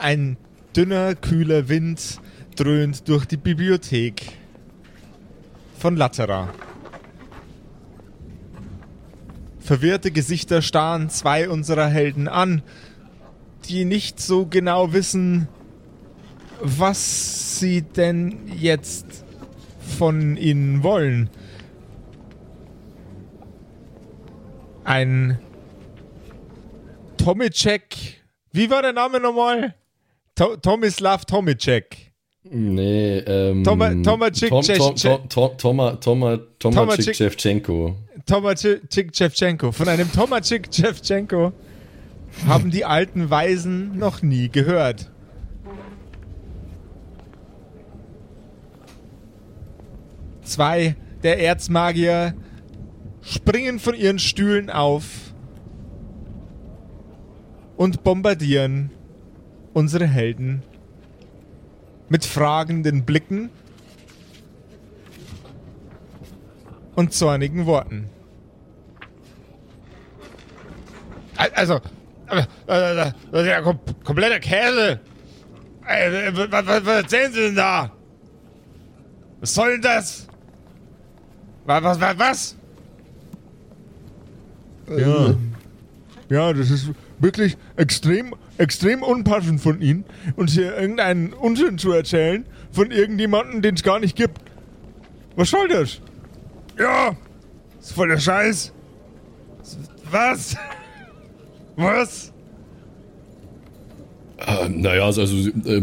Ein dünner, kühler Wind dröhnt durch die Bibliothek von Latera. Verwirrte Gesichter starren zwei unserer Helden an, die nicht so genau wissen, was sie denn jetzt von ihnen wollen. Ein Tomicek. Wie war der Name nochmal? To Tomislav Tomicek. Nee, ähm. Toma, Tomacik Tom, Tom, Tom, Tom, Toma, Toma, Tomacik Shevchenko. Tomacik Shevchenko. Von einem Tomacik Shevchenko haben die alten Weisen noch nie gehört. Zwei der Erzmagier springen von ihren Stühlen auf und bombardieren unsere Helden mit fragenden Blicken und zornigen Worten. Also, das ist ja kompletter Käse. Was, was, was erzählen Sie denn da? Was soll denn das? Was, was, was, was? Ja. Ja, das ist wirklich extrem, extrem unpassend von Ihnen, uns hier irgendeinen Unsinn zu erzählen von irgendjemandem, den es gar nicht gibt. Was soll das? Ja, ist voll der Scheiß. Was? Was? Äh, naja, also äh,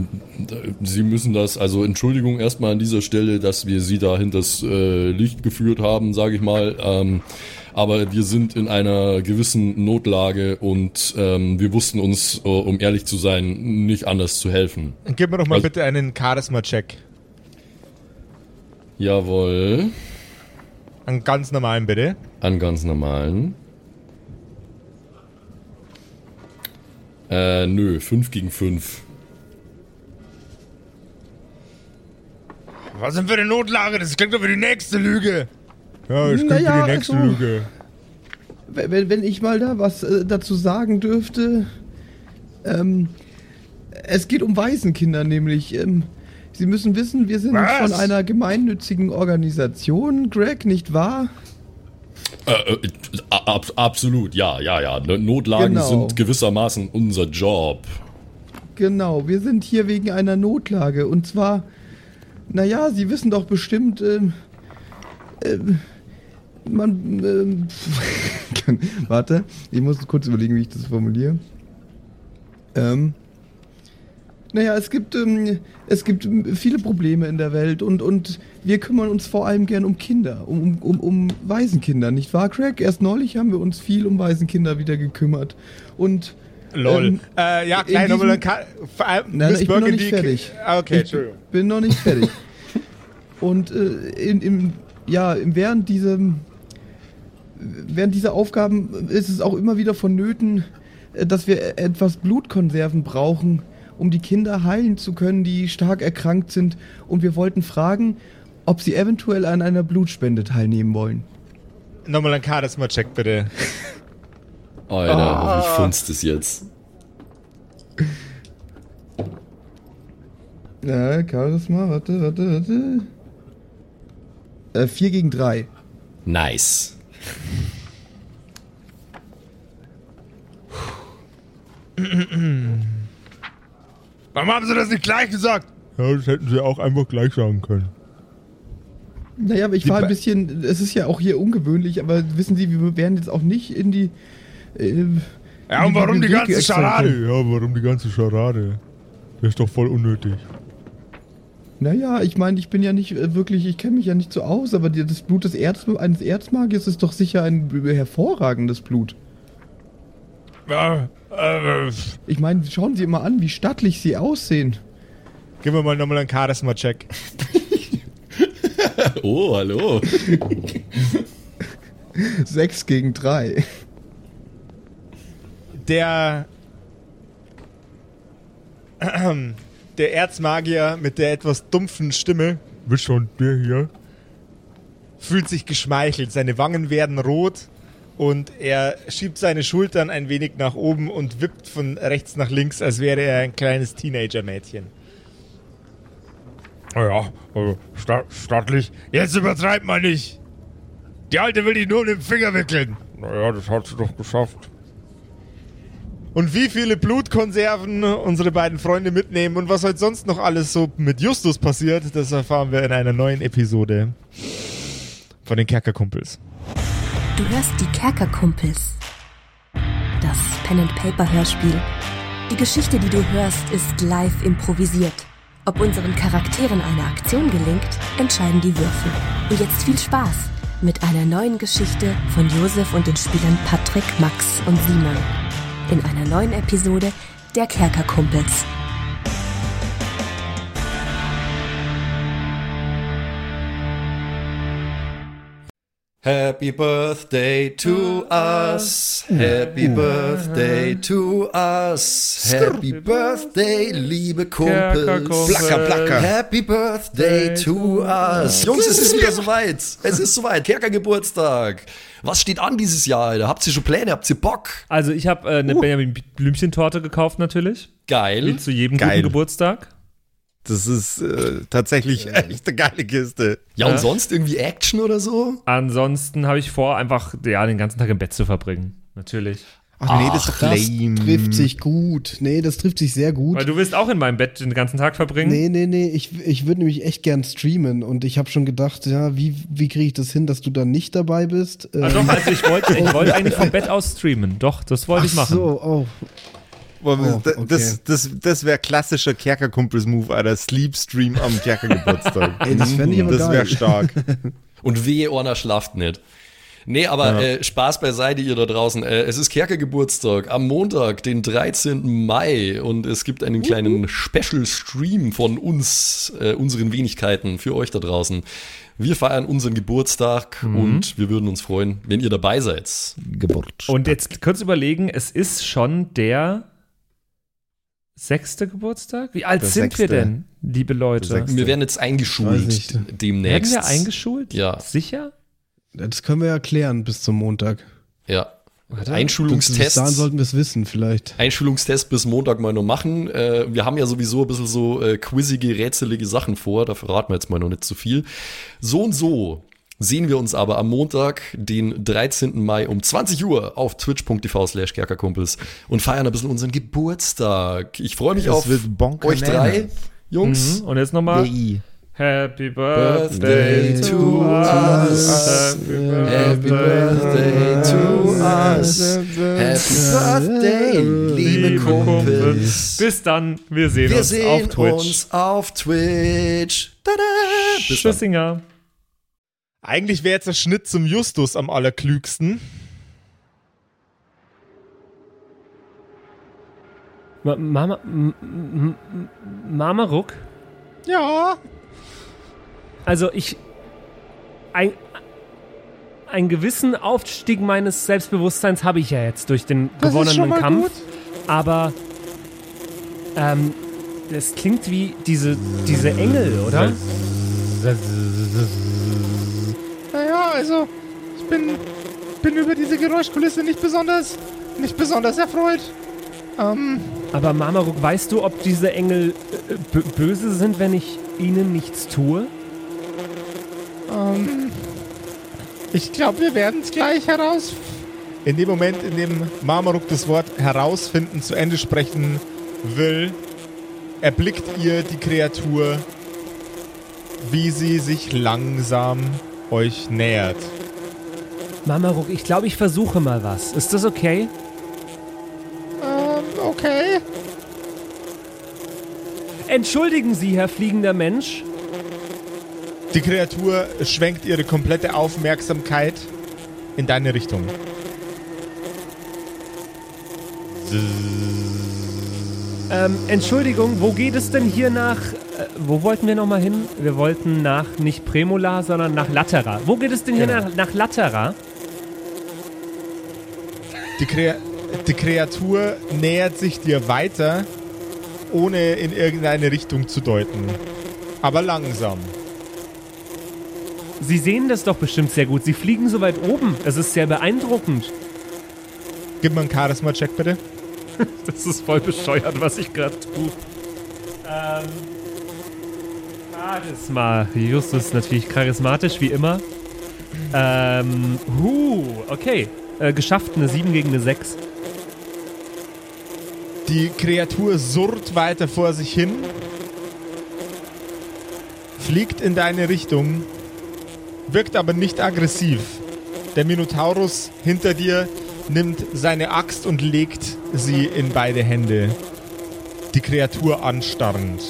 Sie müssen das, also Entschuldigung erstmal an dieser Stelle, dass wir Sie da hinters äh, Licht geführt haben, sage ich mal. Ähm, aber wir sind in einer gewissen Notlage und ähm, wir wussten uns, äh, um ehrlich zu sein, nicht anders zu helfen. Gib mir doch mal also, bitte einen Charisma-Check. Jawohl. Einen ganz normalen bitte. Einen ganz normalen. Äh, nö, 5 gegen 5. Was sind für eine Notlage? Das klingt doch wie die nächste Lüge. Ja, das klingt naja, die nächste also, Lüge. Wenn, wenn ich mal da was äh, dazu sagen dürfte. Ähm, es geht um Waisenkinder nämlich. Ähm, Sie müssen wissen, wir sind was? von einer gemeinnützigen Organisation, Greg, nicht wahr? Äh, äh, ab, absolut, ja, ja, ja. Notlagen genau. sind gewissermaßen unser Job. Genau, wir sind hier wegen einer Notlage. Und zwar, naja, Sie wissen doch bestimmt, ähm, ähm, man, ähm, warte, ich muss kurz überlegen, wie ich das formuliere. Ähm, naja, es gibt, ähm, es gibt viele Probleme in der Welt und, und wir kümmern uns vor allem gern um Kinder, um, um, um Waisenkinder, nicht wahr, Craig? Erst neulich haben wir uns viel um Waisenkinder wieder gekümmert. Und. Lol. Ähm, äh, ja, klein, aber dann kann. Vor allem nein, ich bin noch nicht fertig. Ah, okay, Entschuldigung. Ich bin noch nicht fertig. und äh, in, im, ja, während diesem. Während dieser Aufgaben ist es auch immer wieder vonnöten, äh, dass wir etwas Blutkonserven brauchen, um die Kinder heilen zu können, die stark erkrankt sind. Und wir wollten fragen, ob sie eventuell an einer Blutspende teilnehmen wollen. Nochmal ein Charisma-Check, bitte. Alter, ah. wie funzt es jetzt? Ja, Charisma, warte, warte, warte. Äh, 4 gegen 3. Nice. Warum haben sie das nicht gleich gesagt? Ja, das hätten sie auch einfach gleich sagen können. Naja, aber ich die war ein bisschen, es ist ja auch hier ungewöhnlich, aber wissen Sie, wir werden jetzt auch nicht in die. Äh, ja, und warum die ganze Scharade? Ja, warum die ganze Scharade? Das ist doch voll unnötig. Naja, ich meine, ich bin ja nicht äh, wirklich, ich kenne mich ja nicht so aus, aber das Blut des Erz, eines Erzmagiers ist doch sicher ein hervorragendes Blut. Ja, äh, ich meine, schauen Sie immer an, wie stattlich Sie aussehen. Gib mir mal nochmal einen Charisma-Check. oh, hallo. Sechs gegen drei. Der. Der Erzmagier mit der etwas dumpfen Stimme. Wie schon der hier? Fühlt sich geschmeichelt. Seine Wangen werden rot und er schiebt seine Schultern ein wenig nach oben und wippt von rechts nach links, als wäre er ein kleines Teenager-Mädchen. Naja, also sta stattlich. Jetzt übertreibt man nicht. Die Alte will dich nur um den Finger wickeln. Naja, das hat sie doch geschafft. Und wie viele Blutkonserven unsere beiden Freunde mitnehmen und was heute sonst noch alles so mit Justus passiert, das erfahren wir in einer neuen Episode von den Kerkerkumpels. Du hörst die Kerkerkumpels. Das Pen and Paper Hörspiel. Die Geschichte, die du hörst, ist live improvisiert. Ob unseren Charakteren eine Aktion gelingt, entscheiden die Würfel. Und jetzt viel Spaß mit einer neuen Geschichte von Josef und den Spielern Patrick, Max und Simon. In einer neuen Episode der Kerkerkumpels. Happy Birthday to us. Happy Birthday to us. Happy Birthday, liebe Kumpels. Placker, placker. Happy Birthday to us. Jungs, es ist wieder soweit. Es ist soweit. Kerkergeburtstag. Was steht an dieses Jahr? Alter? Habt ihr schon Pläne? Habt ihr Bock? Also ich habe äh, eine Benjamin Blümchen-Torte gekauft natürlich. Geil. Wie zu jedem Geil. guten Geburtstag. Das ist äh, tatsächlich echt eine geile Kiste. Ja, und Ja. sonst irgendwie Action oder so? Ansonsten habe ich vor, einfach ja, den ganzen Tag im Bett zu verbringen. Natürlich. Ach, nee, das doch Das trifft sich gut. Nee, das trifft sich sehr gut. Weil du willst auch in meinem Bett den ganzen Tag verbringen. Nee, nee, nee, ich, ich würde nämlich echt gern streamen und ich habe schon gedacht, ja, wie, wie kriege ich das hin, dass du dann nicht dabei bist? Ah, Ähm, doch, also ich wollte ich wollte eigentlich vom Bett aus streamen. Doch, das wollte ich ach machen. so, oh. Boah, Oh, okay. Das, das, das wäre klassischer Kerkerkumpels-Move, Alter. Sleep-Stream am Kerkergeburtstag. Ey, das fänd ich aber Das wäre stark. Und wehe, Orna schlaft nicht. Nee, aber äh, Spaß beiseite, ihr da draußen. Äh, es ist Kerkergeburtstag am Montag, den 13. Mai. Und es gibt einen kleinen Special-Stream von uns, äh, unseren Wenigkeiten, für euch da draußen. Wir feiern unseren Geburtstag und wir würden uns freuen, wenn ihr dabei seid. Geburt. Und jetzt kurz überlegen, es ist schon der sechste Geburtstag? Wie alt Der sind wir sechste. denn, liebe Leute? Wir werden jetzt eingeschult nicht. Werden demnächst. wir eingeschult? Ja. Sicher? Das können wir ja klären bis zum Montag. Ja. Bis Einschulungstest. dahin sollten wir es wissen, vielleicht. Einschulungstest bis Montag mal noch machen. Äh, wir haben ja sowieso ein bisschen so äh, quizzige, rätselige Sachen vor. Da verraten wir jetzt mal noch nicht zu viel. So und so sehen wir uns aber am Montag, den 13. Mai um 20 Uhr auf twitch.tv slash kerkerkumpels und feiern ein bisschen unseren Geburtstag. Ich freue mich Das auf euch drei, Jungs. Mhm. Und jetzt nochmal. Happy Birthday Birthday to us. us. Happy Happy Birthday to us. Happy Birthday, liebe liebe Kumpels. Bis dann. Wir sehen Wir uns sehen auf Twitch. uns auf Twitch. Dann. Tschüssinger. Eigentlich wäre jetzt der Schnitt zum Justus am allerklügsten. Ma Mama, M- M- M- Mama Ruck? Ja. Also ich. Ein, einen gewissen Aufstieg meines Selbstbewusstseins habe ich ja jetzt durch den Das ist schon gewonnenen mal Kampf. gut. Aber. Ähm, das klingt wie diese, diese Engel, oder? Naja, also, ich bin, bin über diese Geräuschkulisse nicht besonders, nicht besonders erfreut. Ähm, Aber Mamaruk, weißt du, ob diese Engel äh, böse sind, wenn ich ihnen nichts tue? ähm, ich glaube, wir werden es gleich heraus. In dem Moment, in dem Marmaruk das Wort herausfinden zu Ende sprechen will, erblickt ihr die Kreatur, wie sie sich langsam euch nähert. Mamaruk, ich glaube, ich versuche mal was. Ist das okay? Ähm, okay. Entschuldigen Sie, Herr fliegender Mensch. Die Kreatur schwenkt ihre komplette Aufmerksamkeit in deine Richtung. Ähm, Entschuldigung, wo geht es denn hier nach. Äh, wo wollten wir nochmal hin? Wir wollten nach nicht Premola, sondern nach Latera. Wo geht es denn hier Genau. nach, nach Latera? Die, Krea die Kreatur nähert sich dir weiter, ohne in irgendeine Richtung zu deuten. Aber langsam. Sie sehen das doch bestimmt sehr gut. Sie fliegen so weit oben. Das ist sehr beeindruckend. Gib mir einen Charisma-Check, bitte. Das ist voll bescheuert, was ich gerade tue. Ähm. Charisma. Justus ist natürlich charismatisch, wie immer. Ähm. Huh, okay. Äh, geschafft, eine 7 gegen eine 6. Die Kreatur surrt weiter vor sich hin, fliegt in deine Richtung, wirkt aber nicht aggressiv. Der Minotaurus hinter dir nimmt seine Axt und legt sie in beide Hände. Die Kreatur anstarrend.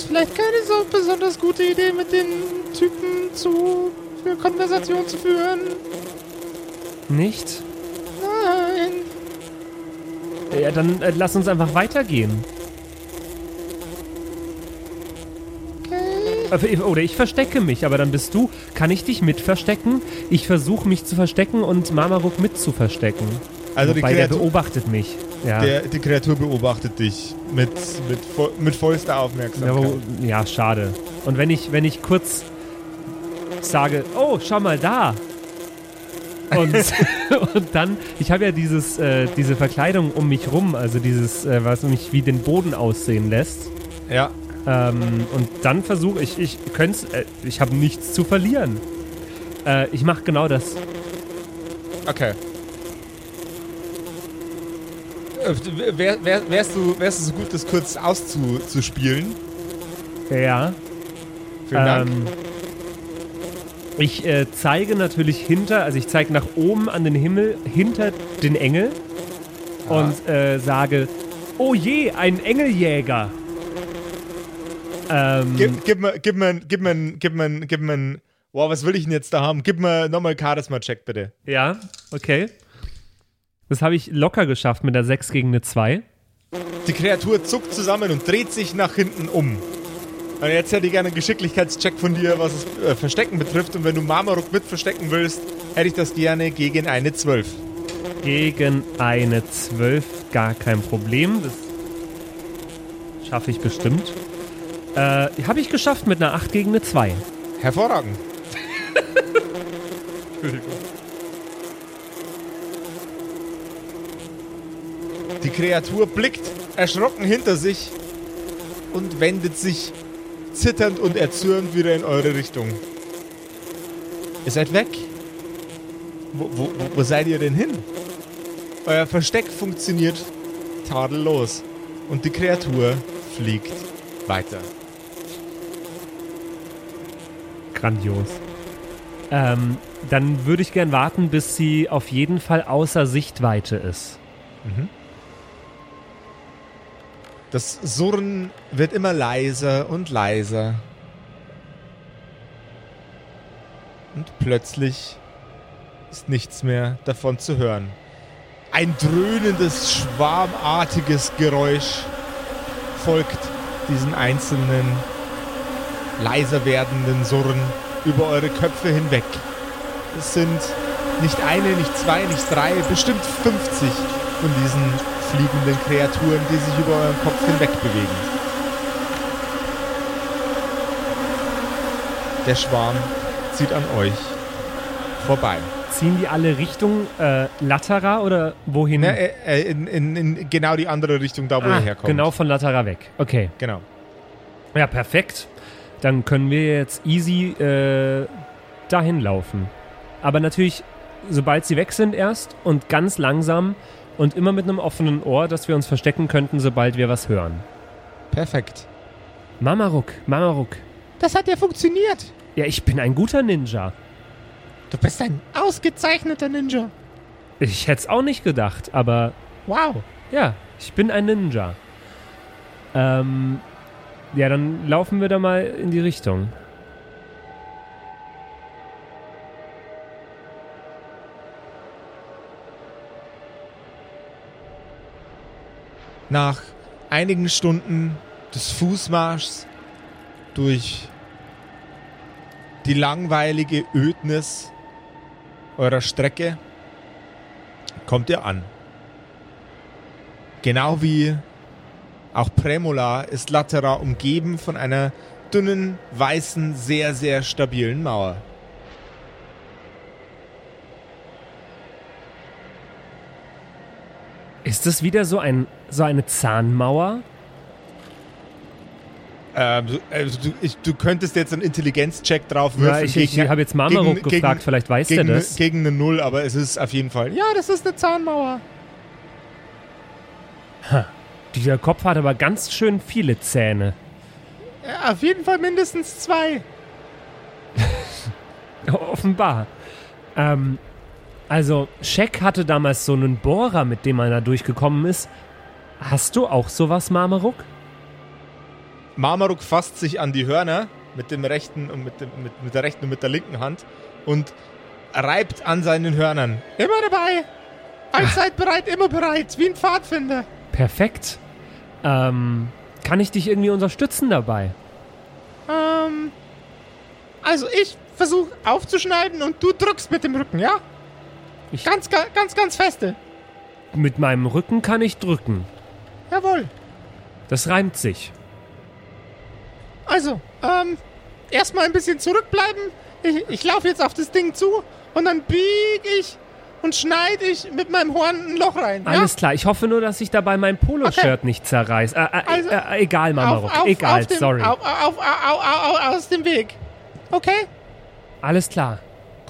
Ist vielleicht keine so besonders gute Idee, mit den Typen zu eine Konversation zu führen. Nicht? Nein. Ja, dann äh, lass uns einfach weitergehen. Okay. Äh, Oder ich verstecke mich, aber dann bist du. Kann ich dich mit verstecken? Ich versuche mich zu verstecken und Marmaruk mit zu verstecken. Also die Wobei der Kreatur, beobachtet mich. Ja. der, die Kreatur beobachtet dich mit, mit, mit vollster Ja, Aufmerksamkeit. wo, ja, schade. Und wenn ich, wenn ich kurz sage, oh, schau mal da. Und, und dann, ich habe ja dieses, äh, diese Verkleidung um mich rum, also dieses, äh, was mich wie den Boden aussehen lässt. Ja. Ähm, und dann versuche ich, ich könnte, äh, ich habe nichts zu verlieren. Äh, ich mache genau das. Okay. Äh, Wär, wär, wärst, du, wärst du so gut, das kurz auszuspielen? Ja. Vielen Dank. Ähm, ich äh, zeige natürlich hinter, also ich zeige nach oben an den Himmel, hinter den Engel und äh, sage, oh je, ein Engeljäger. Ähm, Gib, gib mir, gib mir, gib mir, gib mir, gib mir, wow, was will ich denn jetzt da haben? Gib mir nochmal Charisma-Check, bitte. ja, okay. Das habe ich locker geschafft mit der 6 gegen eine 2. Die Kreatur zuckt zusammen und dreht sich nach hinten um. Und jetzt hätte ich gerne einen Geschicklichkeitscheck von dir, was das äh, Verstecken betrifft. Und wenn du Marmaruk mit verstecken willst, hätte ich das gerne gegen eine 12. Gegen eine 12, gar kein Problem. Das schaffe ich bestimmt. Äh, habe ich geschafft mit einer 8 gegen eine 2. Hervorragend. Die Kreatur blickt erschrocken hinter sich und wendet sich zitternd und erzürnt wieder in eure Richtung. Ihr seid weg. Wo, wo, wo- seid ihr denn hin? Euer Versteck funktioniert tadellos und die Kreatur fliegt weiter. Grandios. Ähm, dann würde ich gern warten, bis sie auf jeden Fall außer Sichtweite ist. Das Surren wird immer leiser und leiser. Und plötzlich ist nichts mehr davon zu hören. Ein dröhnendes, schwarmartiges Geräusch folgt diesen einzelnen, leiser werdenden Surren über eure Köpfe hinweg. Es sind nicht eine, nicht zwei, nicht drei, bestimmt 50 von diesen fliegenden Kreaturen, die sich über euren Kopf hinweg bewegen. Der Schwarm zieht an euch vorbei. Ziehen die alle Richtung äh, Latera oder wohin? Na, äh, äh, in, in, in genau die andere Richtung, da wo ah, ihr herkommt. genau von Latera weg. Okay. Genau. Ja, perfekt. Dann können wir jetzt easy äh, dahin laufen. Aber natürlich, sobald sie weg sind erst und ganz langsam und immer mit einem offenen Ohr, dass wir uns verstecken könnten, sobald wir was hören. Perfekt. Mamaruk, Mamaruk. Das hat ja funktioniert. Ja, ich bin ein guter Ninja. Du bist ein ausgezeichneter Ninja. Ich hätte es auch nicht gedacht, aber Wow. ja, ich bin ein Ninja. Ähm, ja, dann laufen wir da mal in die Richtung. Nach einigen Stunden des Fußmarschs durch die langweilige Ödnis eurer Strecke kommt ihr an. Genau wie auch Premola ist Latera umgeben von einer dünnen, weißen, sehr, sehr stabilen Mauer. Ist das wieder so, ein, so eine Zahnmauer? Ähm, du- also du, ich, du könntest jetzt einen Intelligenzcheck drauf Ja, würfeln. ich ich gegen- habe jetzt Marmaruk gegen- gefragt, gegen- vielleicht weiß gegen, der das. gegen eine Null, aber es ist auf jeden Fall. Ja, Ja, das ist eine Zahnmauer. Dieser Kopf hat aber ganz schön viele Zähne. Ja, auf jeden Fall mindestens zwei. Offenbar. Ähm, also, Shaq hatte damals so einen Bohrer, mit dem er da durchgekommen ist. Hast du auch sowas, Marmaruk? Marmaruk fasst sich an die Hörner mit dem rechten und mit, dem, mit, mit der rechten und mit der linken Hand und reibt an seinen Hörnern. Immer dabei. Allzeit bereit, immer bereit. Wie ein Pfadfinder. Perfekt. Ähm, kann ich dich irgendwie unterstützen dabei? Ähm. Also ich versuche aufzuschneiden und du drückst mit dem Rücken, ja? Ich- Ganz, ga- ganz, ganz feste. Mit meinem Rücken kann ich drücken. Jawohl. Das reimt sich. Also, ähm, erstmal ein bisschen zurückbleiben. Ich, ich laufe jetzt auf das Ding zu und dann bieg ich und schneide ich mit meinem Horn ein Loch rein. Alles klar. Ich hoffe nur, dass ich dabei mein Poloshirt Okay. nicht zerreiß. Äh, äh, Also, äh, egal, ja? Marmaruk. Auf, auf, egal, auf dem, sorry. Auf, aus dem Weg. Okay? Alles klar.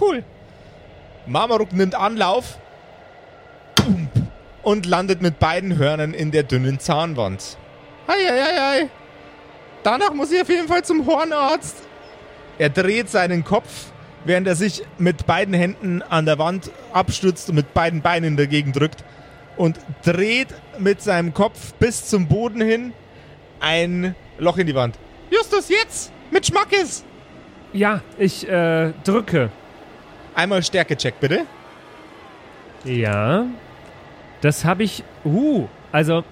Cool. Marmaruk nimmt Anlauf und landet mit beiden Hörnern in der dünnen Zahnwand. Eieiei. Danach muss ich auf jeden Fall zum Hornarzt. Er dreht seinen Kopf, während er sich mit beiden Händen an der Wand abstützt und mit beiden Beinen dagegen drückt und dreht mit seinem Kopf bis zum Boden hin ein Loch in die Wand. Justus, jetzt! Mit Schmackes! Ja, ich äh, drücke. Einmal Stärkecheck bitte. Ja. Das habe ich. Uh, also.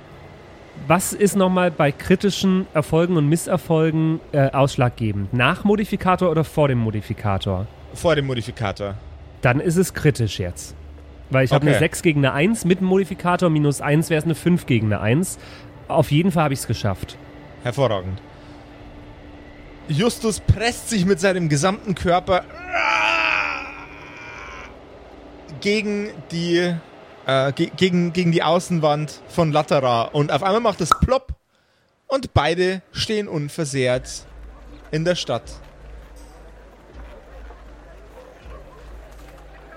Was ist nochmal bei kritischen Erfolgen und Misserfolgen äh, ausschlaggebend? Nach Modifikator oder vor dem Modifikator? Vor dem Modifikator. Dann ist es kritisch jetzt. Weil ich habe Okay. eine 6 gegen eine 1 mit dem Modifikator, minus 1 wäre es eine 5 gegen eine 1. Auf jeden Fall habe ich es geschafft. Hervorragend. Justus presst sich mit seinem gesamten Körper gegen die äh, ge gegen, gegen die Außenwand von Latera und auf einmal macht es plopp und beide stehen unversehrt in der Stadt.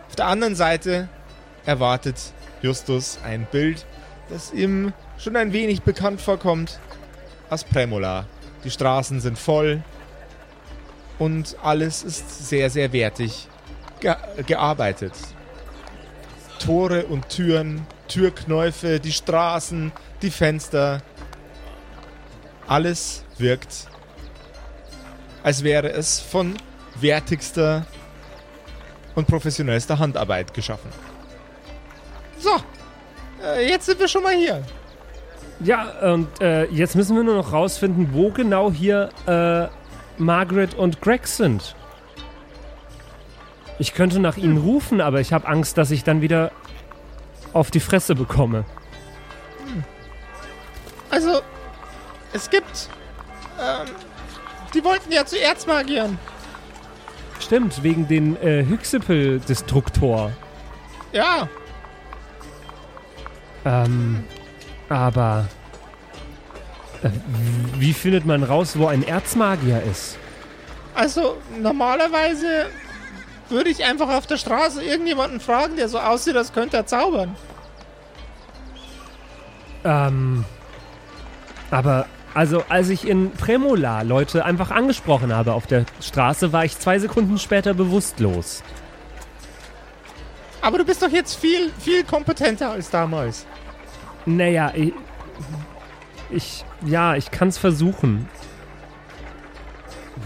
Auf der anderen Seite erwartet Justus ein Bild, das ihm schon ein wenig bekannt vorkommt aus Premola. Die Straßen sind voll und alles ist sehr, sehr wertig ge gearbeitet. Tore und Türen, Türknäufe, die Straßen, die Fenster. Alles wirkt, als wäre es von wertigster und professionellster Handarbeit geschaffen. So. Äh, jetzt sind wir schon mal hier. Ja, und äh, jetzt müssen wir nur noch rausfinden, wo genau hier äh, Margaret und Greg sind. Ich könnte nach ihnen rufen, aber ich habe Angst, dass ich dann wieder auf die Fresse bekomme. Also, es gibt. Ähm, die wollten ja zu Erzmagiern. Stimmt, wegen den äh, Hyxipel-Destruktor. Ja. Ähm, aber äh, wie findet man raus, wo ein Erzmagier ist? Also, normalerweise würde ich einfach auf der Straße irgendjemanden fragen, der so aussieht, als könnte er zaubern. Ähm, aber also als ich in Premola Leute einfach angesprochen habe auf der Straße, war ich zwei Sekunden später bewusstlos. Aber du bist doch jetzt viel, viel kompetenter als damals. Naja, ich, ich ja, ich kann es versuchen.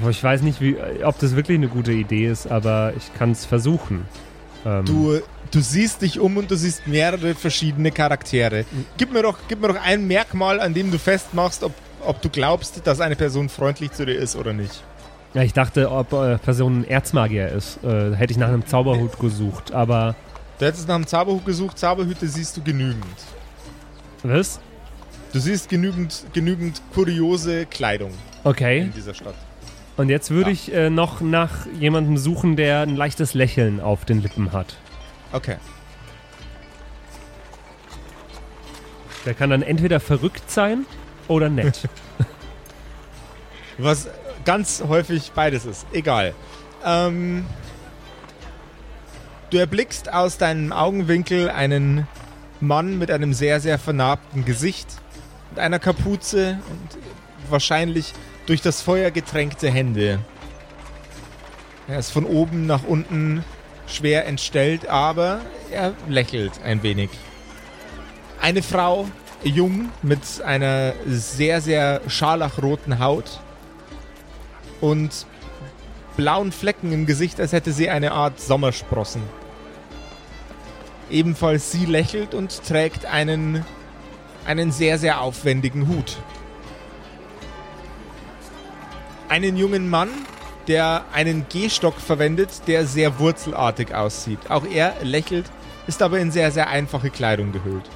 Ich weiß nicht, wie, ob das wirklich eine gute Idee ist, aber ich kann es versuchen. Ähm, Du, du siehst dich um und du siehst mehrere verschiedene Charaktere. Gib mir doch, gib mir doch ein Merkmal, an dem du festmachst, ob, ob du glaubst, dass eine Person freundlich zu dir ist oder nicht. Ja, ich dachte, ob äh, Person ein Erzmagier ist. Äh, hätte ich nach einem Zauberhut gesucht, aber Du hättest nach einem Zauberhut gesucht, Zauberhüte siehst du genügend. was? Du siehst genügend, genügend kuriose Kleidung Okay. in dieser Stadt. Und jetzt würde ich äh, noch nach jemandem suchen, der ein leichtes Lächeln auf den Lippen hat. Okay. Der kann dann entweder verrückt sein oder nett. Was ganz häufig beides ist. Egal. Ähm, du erblickst aus deinem Augenwinkel einen Mann mit einem sehr, sehr vernarbten Gesicht, mit einer Kapuze und wahrscheinlich durch das Feuer getränkte Hände. Er ist von oben nach unten schwer entstellt, aber er lächelt ein wenig. Eine Frau, jung, mit einer sehr, sehr scharlachroten Haut und blauen Flecken im Gesicht, als hätte sie eine Art Sommersprossen. Ebenfalls sie lächelt und trägt einen, einen sehr, sehr aufwendigen Hut. Einen jungen Mann, der einen Gehstock verwendet, der sehr wurzelartig aussieht. Auch er lächelt, ist aber in sehr, sehr einfache Kleidung gehüllt.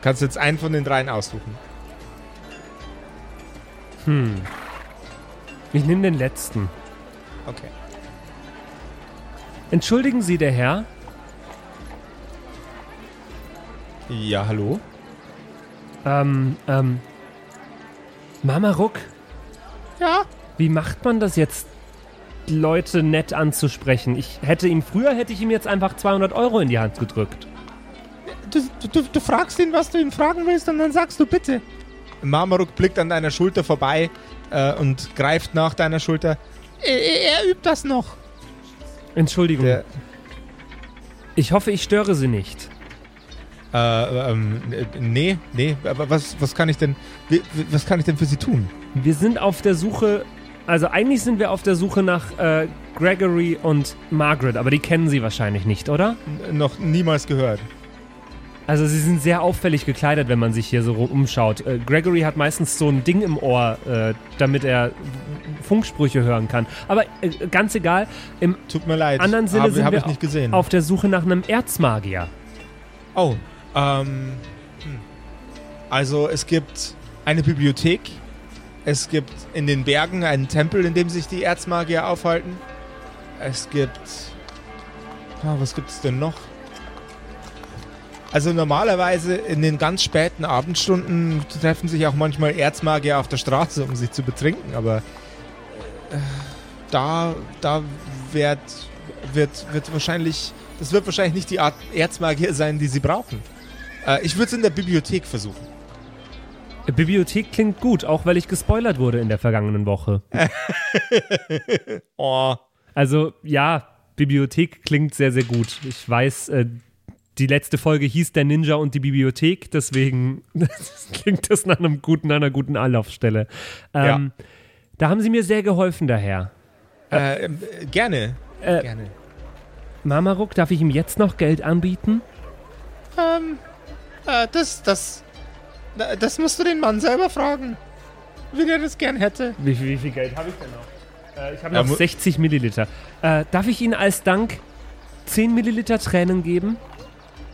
Kannst jetzt einen von den dreien aussuchen. Hm. Ich nehme den letzten. Okay. Entschuldigen Sie, der Herr. Ja, hallo? Ähm, ähm. Mama Ruck, Ja? wie macht man das jetzt, Leute nett anzusprechen? Ich hätte ihm, früher hätte ich ihm jetzt einfach 200 Euro in die Hand gedrückt. Du, du, du fragst ihn, was du ihn fragen willst, und dann sagst du bitte. Marmaruk blickt an deiner Schulter vorbei äh, und greift nach deiner Schulter. Er, er, übt das noch. Entschuldigung. Der, ich hoffe, ich störe Sie nicht. Äh, ähm, äh, nee, nee, aber was, was kann ich denn, was kann ich denn für sie tun? Wir sind auf der Suche, also eigentlich sind wir auf der Suche nach äh, Gregory und Margaret, aber die kennen Sie wahrscheinlich nicht, oder? N noch niemals gehört. Also sie sind sehr auffällig gekleidet, wenn man sich hier so umschaut. Äh, Gregory hat meistens so ein Ding im Ohr, äh, damit er Funksprüche hören kann. Aber äh, ganz egal, im Tut mir leid. anderen Sinne aber sind hab wir auf der Suche nach einem Erzmagier. Oh, ähm, hm. also es gibt eine Bibliothek. Es gibt in den Bergen einen Tempel, in dem sich die Erzmagier aufhalten. Es gibt, ah, was gibt es denn noch? Also normalerweise in den ganz späten Abendstunden treffen sich auch manchmal Erzmagier auf der Straße, um sich zu betrinken, aber äh, da, da wird, wird, wird wahrscheinlich, das wird wahrscheinlich nicht die Art Erzmagier sein, die sie brauchen. Äh, ich würde es in der Bibliothek versuchen. Bibliothek klingt gut, auch weil ich gespoilert wurde in der vergangenen Woche. Oh. Also ja, Bibliothek klingt sehr, sehr gut. Ich weiß, äh, die letzte Folge hieß der Ninja und die Bibliothek, deswegen klingt das nach einem guten, einer guten Anlaufstelle. Ähm, Da haben Sie mir sehr geholfen, daher. Äh, äh, gerne. Äh, gerne. Mamaruk, darf ich ihm jetzt noch Geld anbieten? Ähm, äh, das, das, da- das musst du den Mann selber fragen. Wie der das gern hätte. Wie, wie viel Geld habe ich denn noch? Äh, ich habe Ja, noch mu- 60 Milliliter. Äh, darf ich Ihnen als Dank 10 Milliliter Tränen geben?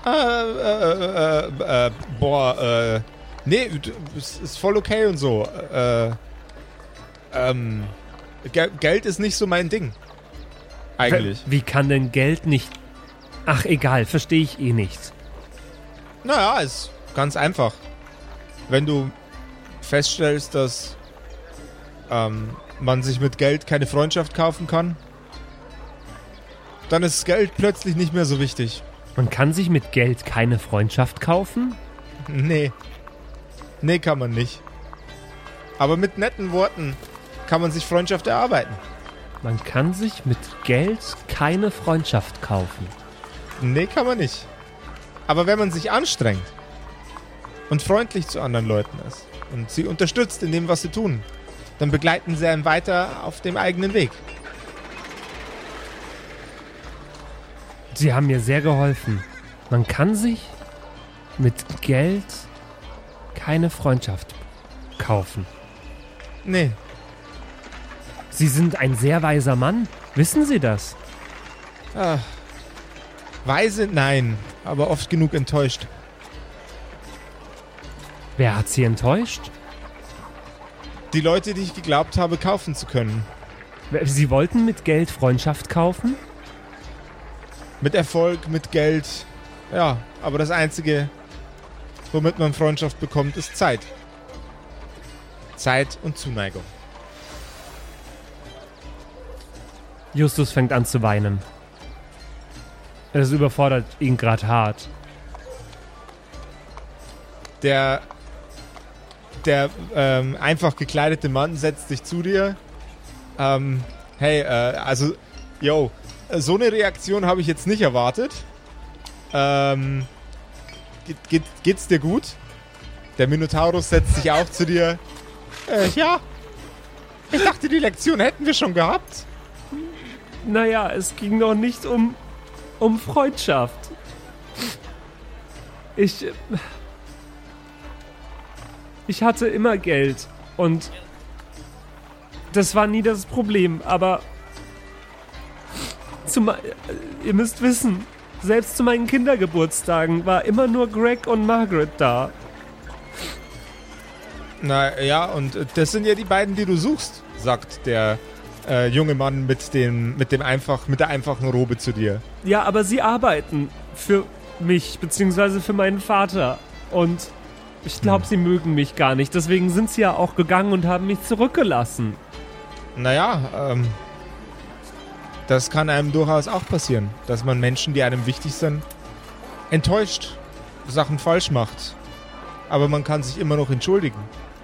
Äh, äh, äh, äh, boah, äh, nee, ist voll okay und so. Äh, ähm, Ge Geld ist nicht so mein Ding. Eigentlich. Wie kann denn Geld nicht... Ach, egal, verstehe ich eh nicht. Naja, ist ganz einfach. Wenn du feststellst, dass ähm, man sich mit Geld keine Freundschaft kaufen kann, dann ist Geld plötzlich nicht mehr so wichtig. Man kann sich mit Geld keine Freundschaft kaufen? Nee. Nee, kann man nicht. Aber mit netten Worten kann man sich Freundschaft erarbeiten. Man kann sich mit Geld keine Freundschaft kaufen. Nee, kann man nicht. Aber wenn man sich anstrengt und freundlich zu anderen Leuten ist und sie unterstützt in dem, was sie tun, dann begleiten sie einen weiter auf dem eigenen Weg. Sie haben mir sehr geholfen. Man kann sich mit Geld keine Freundschaft kaufen. Nee, Sie sind ein sehr weiser Mann. Wissen Sie das? Ah. Weise, nein, aber oft genug enttäuscht. Wer hat Sie enttäuscht? Die Leute, die ich geglaubt habe, kaufen zu können. Sie wollten mit Geld Freundschaft kaufen? Mit Erfolg, mit Geld. Ja, aber das Einzige, womit man Freundschaft bekommt, ist Zeit. Zeit und Zuneigung. Justus fängt an zu weinen. Es überfordert ihn gerade hart. Der, der ähm, einfach gekleidete Mann setzt sich zu dir. Ähm, hey, äh, also, yo, so eine Reaktion habe ich jetzt nicht erwartet. Ähm, geht, geht, geht's dir gut? Der Minotaurus setzt sich auch zu dir. Äh, ja. Ich dachte, die Lektion hätten wir schon gehabt. Naja, es ging noch nicht um, um Freundschaft. Ich. Ich hatte immer Geld und das war nie das Problem, aber zu, me- äh, ihr müsst wissen, selbst zu meinen Kindergeburtstagen war immer nur Greg und Margaret da. Na ja, und das sind ja die beiden, die du suchst, sagt der äh, junge Mann mit dem, mit dem einfach, mit der einfachen Robe zu dir. Ja, aber sie arbeiten für mich, beziehungsweise für meinen Vater. Und ich glaube, sie mögen mich gar nicht. Deswegen sind sie ja auch gegangen und haben mich zurückgelassen. Naja, ähm, das kann einem durchaus auch passieren, dass man Menschen, die einem wichtig sind, enttäuscht, Sachen falsch macht. Aber man kann sich immer noch entschuldigen.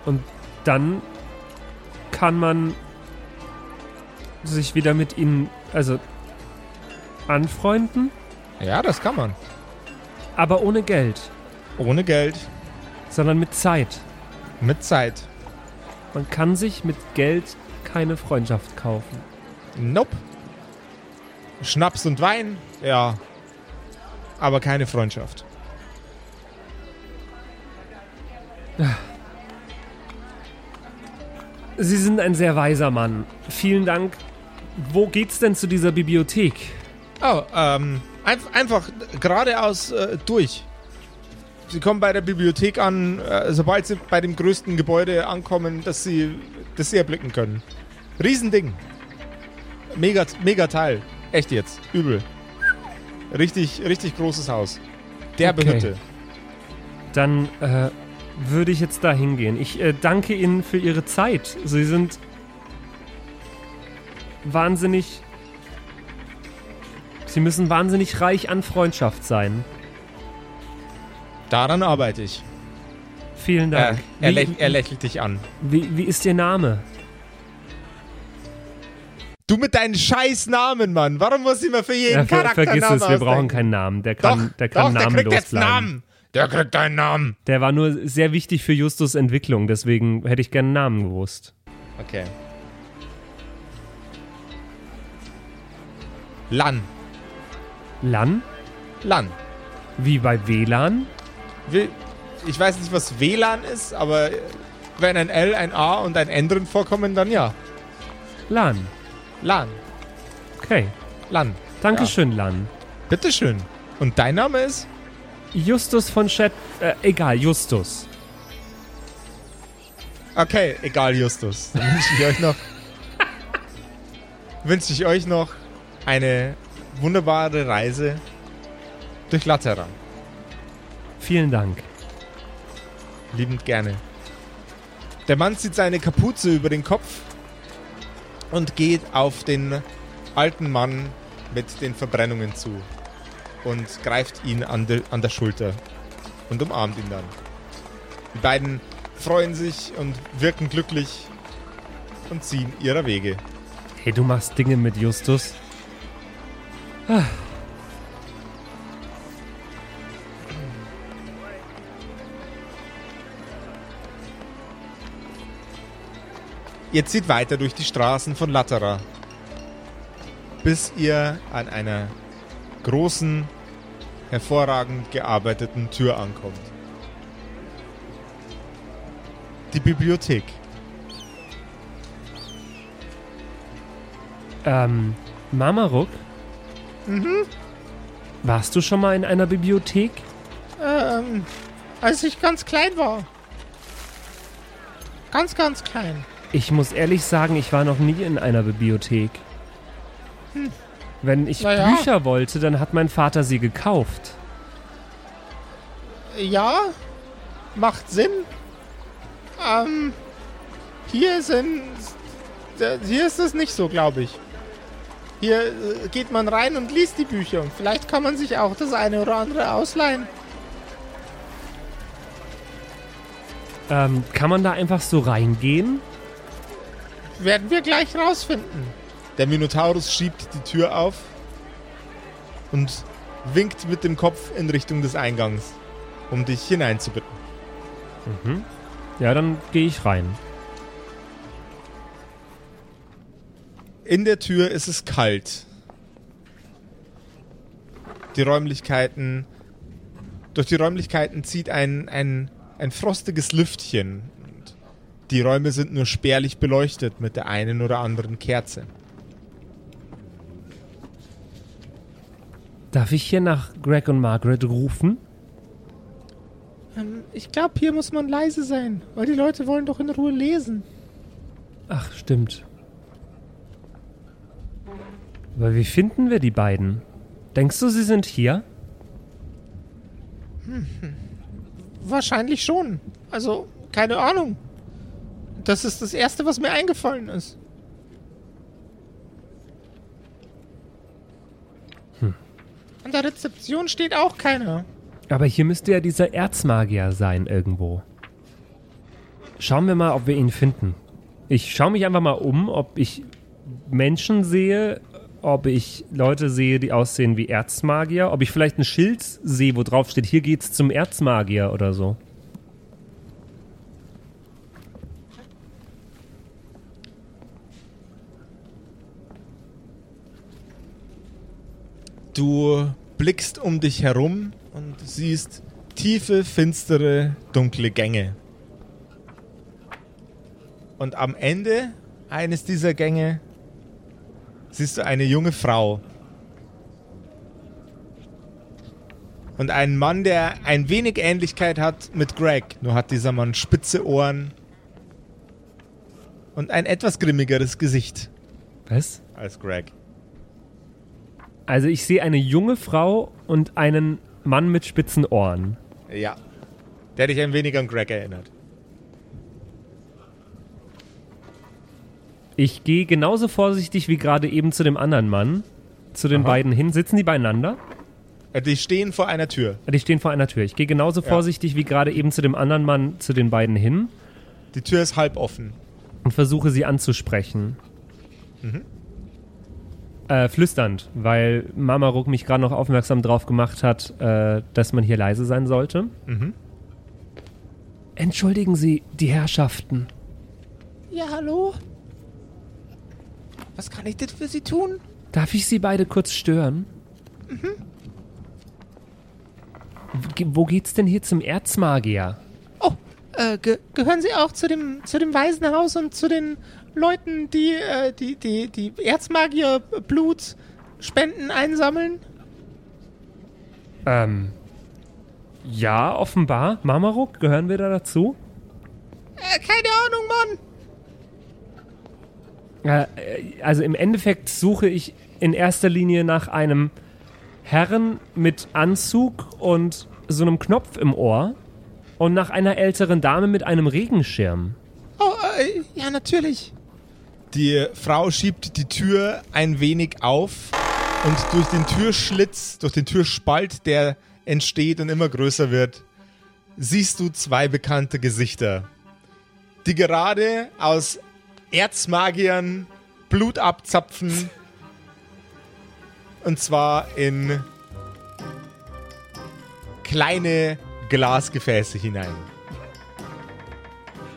Und dann kann man sich wieder mit ihnen, also anfreunden, Ja, das kann man. aber ohne Geld, Ohne Geld, sondern mit Zeit. mit Zeit. Man kann sich mit Geld keine Freundschaft kaufen. Nope. Schnaps und Wein, ja. Aber keine Freundschaft. Sie sind ein sehr weiser Mann. Vielen Dank. Wo geht's denn zu dieser Bibliothek? Oh, ähm, ein, einfach geradeaus äh, durch. Sie kommen bei der Bibliothek an, äh, sobald Sie bei dem größten Gebäude ankommen, das Sie, das Sie erblicken können. Riesending. Mega, mega Teil. Echt jetzt. Übel. Richtig, richtig großes Haus. Derbe Okay. Hütte. Dann äh, würde ich jetzt da hingehen. Ich äh, danke Ihnen für Ihre Zeit. Sie sind wahnsinnig. Sie müssen wahnsinnig reich an Freundschaft sein. Daran arbeite ich. Vielen Er, Dank. er, wie, läch, er lächelt dich an. wie, wie ist Ihr Name? Du mit deinen scheiß Namen, Mann. Warum muss ich mir für jeden Ja, ver Charakter vergiss Namen es, wir brauchen keinen Namen. Der Doch, kann, der kann doch, der namenlos kriegt jetzt bleiben. Namen. Der kriegt einen Namen. Der war nur sehr wichtig für Justus Entwicklung, deswegen hätte ich gerne einen Namen gewusst. Okay. Lan. Lan? Lan. Wie bei WLAN? Ich weiß nicht, was WLAN ist, aber wenn ein L, ein A und ein N drin vorkommen, dann ja. Lan. Lan. Okay. Lan. Dankeschön, Lan. Bitteschön. Und dein Name ist? Justus von Chat. Äh, egal, Justus. Okay, egal, Justus. Dann wünsche ich euch noch. wünsche ich euch noch eine wunderbare Reise durch Lateran. Vielen Dank. Liebend gerne. Der Mann zieht seine Kapuze über den Kopf und geht auf den alten Mann mit den Verbrennungen zu und greift ihn an, de, an der Schulter und umarmt ihn dann. Die beiden freuen sich und wirken glücklich und ziehen ihrer Wege. Hey, du machst Dinge mit Justus? Ihr zieht weiter durch die Straßen von Latera, bis ihr an einer großen, hervorragend gearbeiteten Tür ankommt. Die Bibliothek. Ähm, Mamaruk? Mhm. Warst du schon mal in einer Bibliothek? Ähm, als ich ganz klein war. Ganz, ganz klein. Ich muss ehrlich sagen, ich war noch nie in einer Bibliothek. Wenn ich Naja. Bücher wollte, dann hat mein Vater sie gekauft. Ja, macht Sinn. Ähm, hier sind. Hier ist es nicht so, glaube ich. Hier äh, geht man rein und liest die Bücher. Und vielleicht kann man sich auch das eine oder andere ausleihen. Ähm, kann man da einfach so reingehen? Werden wir gleich rausfinden. Der Minotaurus schiebt die Tür auf und winkt mit dem Kopf in Richtung des Eingangs, um dich hineinzubitten. Ja, dann gehe ich rein. In der Tür ist es kalt. Die Räumlichkeiten. Durch die Räumlichkeiten zieht ein, ein, ein frostiges Lüftchen. Und die Räume sind nur spärlich beleuchtet mit der einen oder anderen Kerze. Darf ich hier nach Greg und Margaret rufen? Ähm, ich glaube, hier muss man leise sein, weil die Leute wollen doch in Ruhe lesen. Ach, stimmt. Aber wie finden wir die beiden? Denkst du, sie sind hier? Wahrscheinlich schon. Also, keine Ahnung. Das ist das Erste, was mir eingefallen ist. An der Rezeption steht auch keiner. Aber hier müsste ja dieser Erzmagier sein irgendwo. Schauen wir mal, ob wir ihn finden. Ich schaue mich einfach mal um, ob ich Menschen sehe, ob ich Leute sehe, die aussehen wie Erzmagier, ob ich vielleicht ein Schild sehe, wo drauf steht, hier geht's zum Erzmagier oder so. Du blickst um dich herum und siehst tiefe, finstere, dunkle Gänge. Und am Ende eines dieser Gänge siehst du eine junge Frau. Und einen Mann, der ein wenig Ähnlichkeit hat mit Greg. Nur hat dieser Mann spitze Ohren und ein etwas grimmigeres Gesicht Was? als Greg. Also ich sehe eine junge Frau und einen Mann mit spitzen Ohren. Ja. Der dich ein wenig an Greg erinnert. Ich gehe genauso vorsichtig wie gerade eben zu dem anderen Mann, zu den Aha. beiden hin. Sitzen die beieinander? Äh, Die stehen vor einer Tür. Die stehen vor einer Tür. Ich gehe genauso Ja. vorsichtig wie gerade eben zu dem anderen Mann, zu den beiden hin Die Tür ist halb offen. und versuche sie anzusprechen. Äh, flüsternd, weil Mama Ruck mich gerade noch aufmerksam drauf gemacht hat, äh, dass man hier leise sein sollte. Mhm. Entschuldigen Sie, die Herrschaften. Ja, hallo? Was kann ich denn für Sie tun? Darf ich Sie beide kurz stören? Ge- Wo geht's denn hier zum Erzmagier? Oh, äh, ge gehören Sie auch zu dem, zu dem Waisenhaus und zu den Leuten, die, äh, die, die, die Erzmagier Blut Spenden einsammeln? Ähm. Ja, offenbar. Mamaruk, gehören wir da dazu? Äh, keine Ahnung, Mann. Äh, also im Endeffekt suche ich in erster Linie nach einem Herren mit Anzug und so einem Knopf im Ohr und nach einer älteren Dame mit einem Regenschirm. Oh, äh, ja, natürlich. Die Frau schiebt die Tür ein wenig auf und durch den Türschlitz, durch den Türspalt, der entsteht und immer größer wird, siehst du zwei bekannte Gesichter, die gerade aus Erzmagiern Blut abzapfen und zwar in kleine Glasgefäße hinein.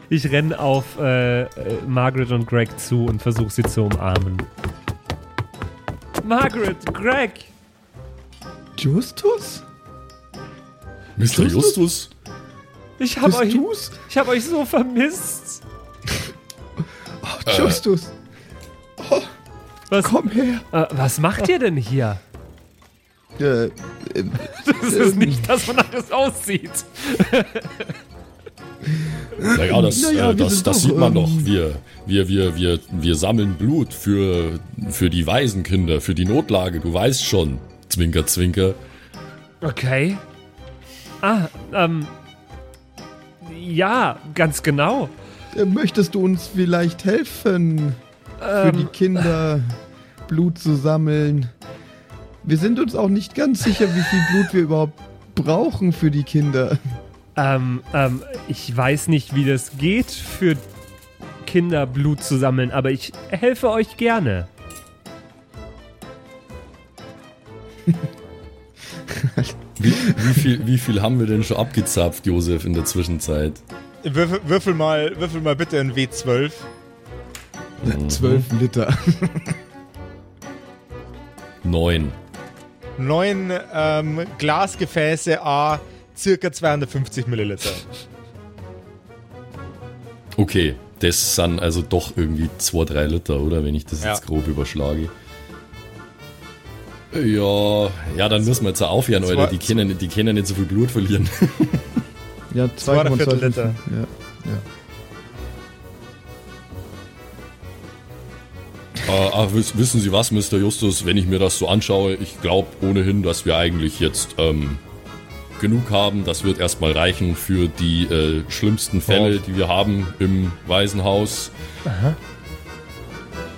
Ich renne auf äh, äh, Margaret und Greg zu und versuche sie zu umarmen. Margaret, Greg! Justus? Mr. Justus? Ich habe euch, ich hab euch so vermisst. Oh, Justus, Was, komm her. äh, was macht ihr denn hier? Äh, äh, Das ist nicht das, wonach es aussieht. Naja, das, Naja, äh, das, das doch, sieht man ähm, doch. Wir, wir, wir, wir, wir sammeln Blut für, für die Waisenkinder, für die Notlage. Du weißt schon. Zwinker, zwinker. Okay. Ah, ähm. Ja, ganz genau. Äh, Möchtest du uns vielleicht helfen, für die Kinder Blut zu sammeln? Wir sind uns auch nicht ganz sicher, wie viel Blut wir überhaupt brauchen für die Kinder. Ähm, ähm, ich weiß nicht, wie das geht, für Kinder Blut zu sammeln, aber ich helfe euch gerne. Wie, wie, viel, wie viel haben wir denn schon abgezapft, Josef, in der Zwischenzeit? Würfel, würfel, mal, würfel mal bitte ein W12. Zwölf Liter. Neun. Neun ähm, Glasgefäße A, circa 250 Milliliter. Okay, das sind also doch irgendwie zwei, drei Liter, oder? Wenn ich das Ja. jetzt grob überschlage. Ja, ja, dann müssen wir jetzt auch aufhören, Alter. Die können, die können nicht so viel Blut verlieren. Ja, Zwei oder 2,2 Viertel Liter. Liter. Ja, ja. Ach, wiss- wissen Sie was, Mr. Justus, wenn ich mir das so anschaue, ich glaube ohnehin, dass wir eigentlich jetzt ähm, genug haben. Das wird erstmal reichen für die äh, schlimmsten Fälle, die wir haben im Waisenhaus.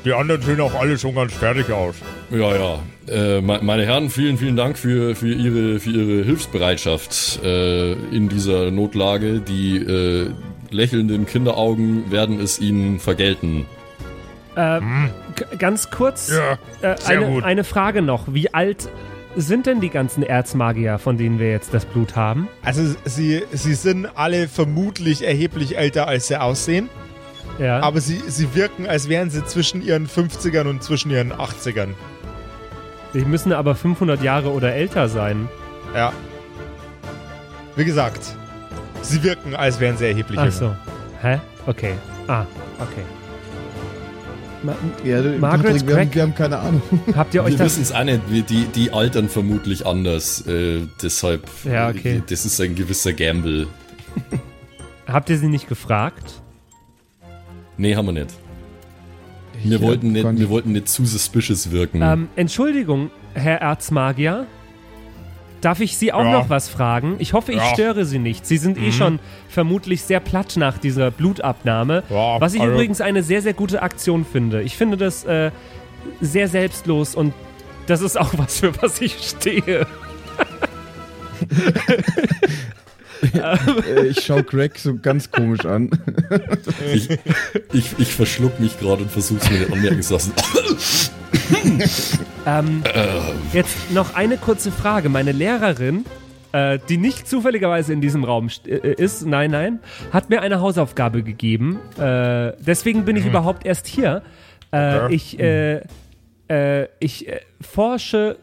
Die anderen sehen auch alle schon ganz fertig aus. Ja, ja. Äh, me- meine Herren, vielen, vielen Dank für, für, Ihre, für Ihre Hilfsbereitschaft äh, in dieser Notlage. Die äh, lächelnden Kinderaugen werden es Ihnen vergelten. Äh, g- ganz kurz, Ja, äh, eine, eine Frage noch. Wie alt sind denn die ganzen Erzmagier, von denen wir jetzt das Blut haben? Also sie, sie sind alle vermutlich erheblich älter, als sie aussehen. Ja. Aber sie, sie wirken, als wären sie zwischen ihren 50ern und zwischen ihren 80ern. Die müssen aber 500 Jahre oder älter sein. Ja. Wie gesagt, sie wirken, als wären sie erheblich Ach jünger. so. Hä? Okay. Ah, okay. Ma Ja, du- Margaret wir, haben, wir haben keine Ahnung. habt ihr euch Wir das... wissen es auch nicht, wir- die, die altern vermutlich anders. Äh, deshalb, Ja, okay. äh, das ist ein gewisser Gamble. Habt ihr sie nicht gefragt? Nee, haben wir nicht. Wir, wollten, nicht, wir wollten nicht zu suspicious wirken. Ähm, Entschuldigung, Herr Erzmagier. Darf ich Sie auch Ja. noch was fragen? Ich hoffe, ich Ja. störe Sie nicht. Sie sind eh schon vermutlich sehr platt nach dieser Blutabnahme. Ja, was ich also- übrigens eine sehr, sehr gute Aktion finde. Ich finde das äh, sehr selbstlos und das ist auch was, für was ich stehe. Äh, ich schau Greg so ganz komisch an. ich, ich, ich verschluck mich gerade und versuch's mir nicht anmerken zu lassen. Ähm, jetzt noch eine kurze Frage. Meine Lehrerin, äh, die nicht zufälligerweise in diesem Raum äh, ist, nein, nein, hat mir eine Hausaufgabe gegeben. Äh, deswegen bin ich überhaupt erst hier. Äh. Ich, äh, äh, ich äh, forsche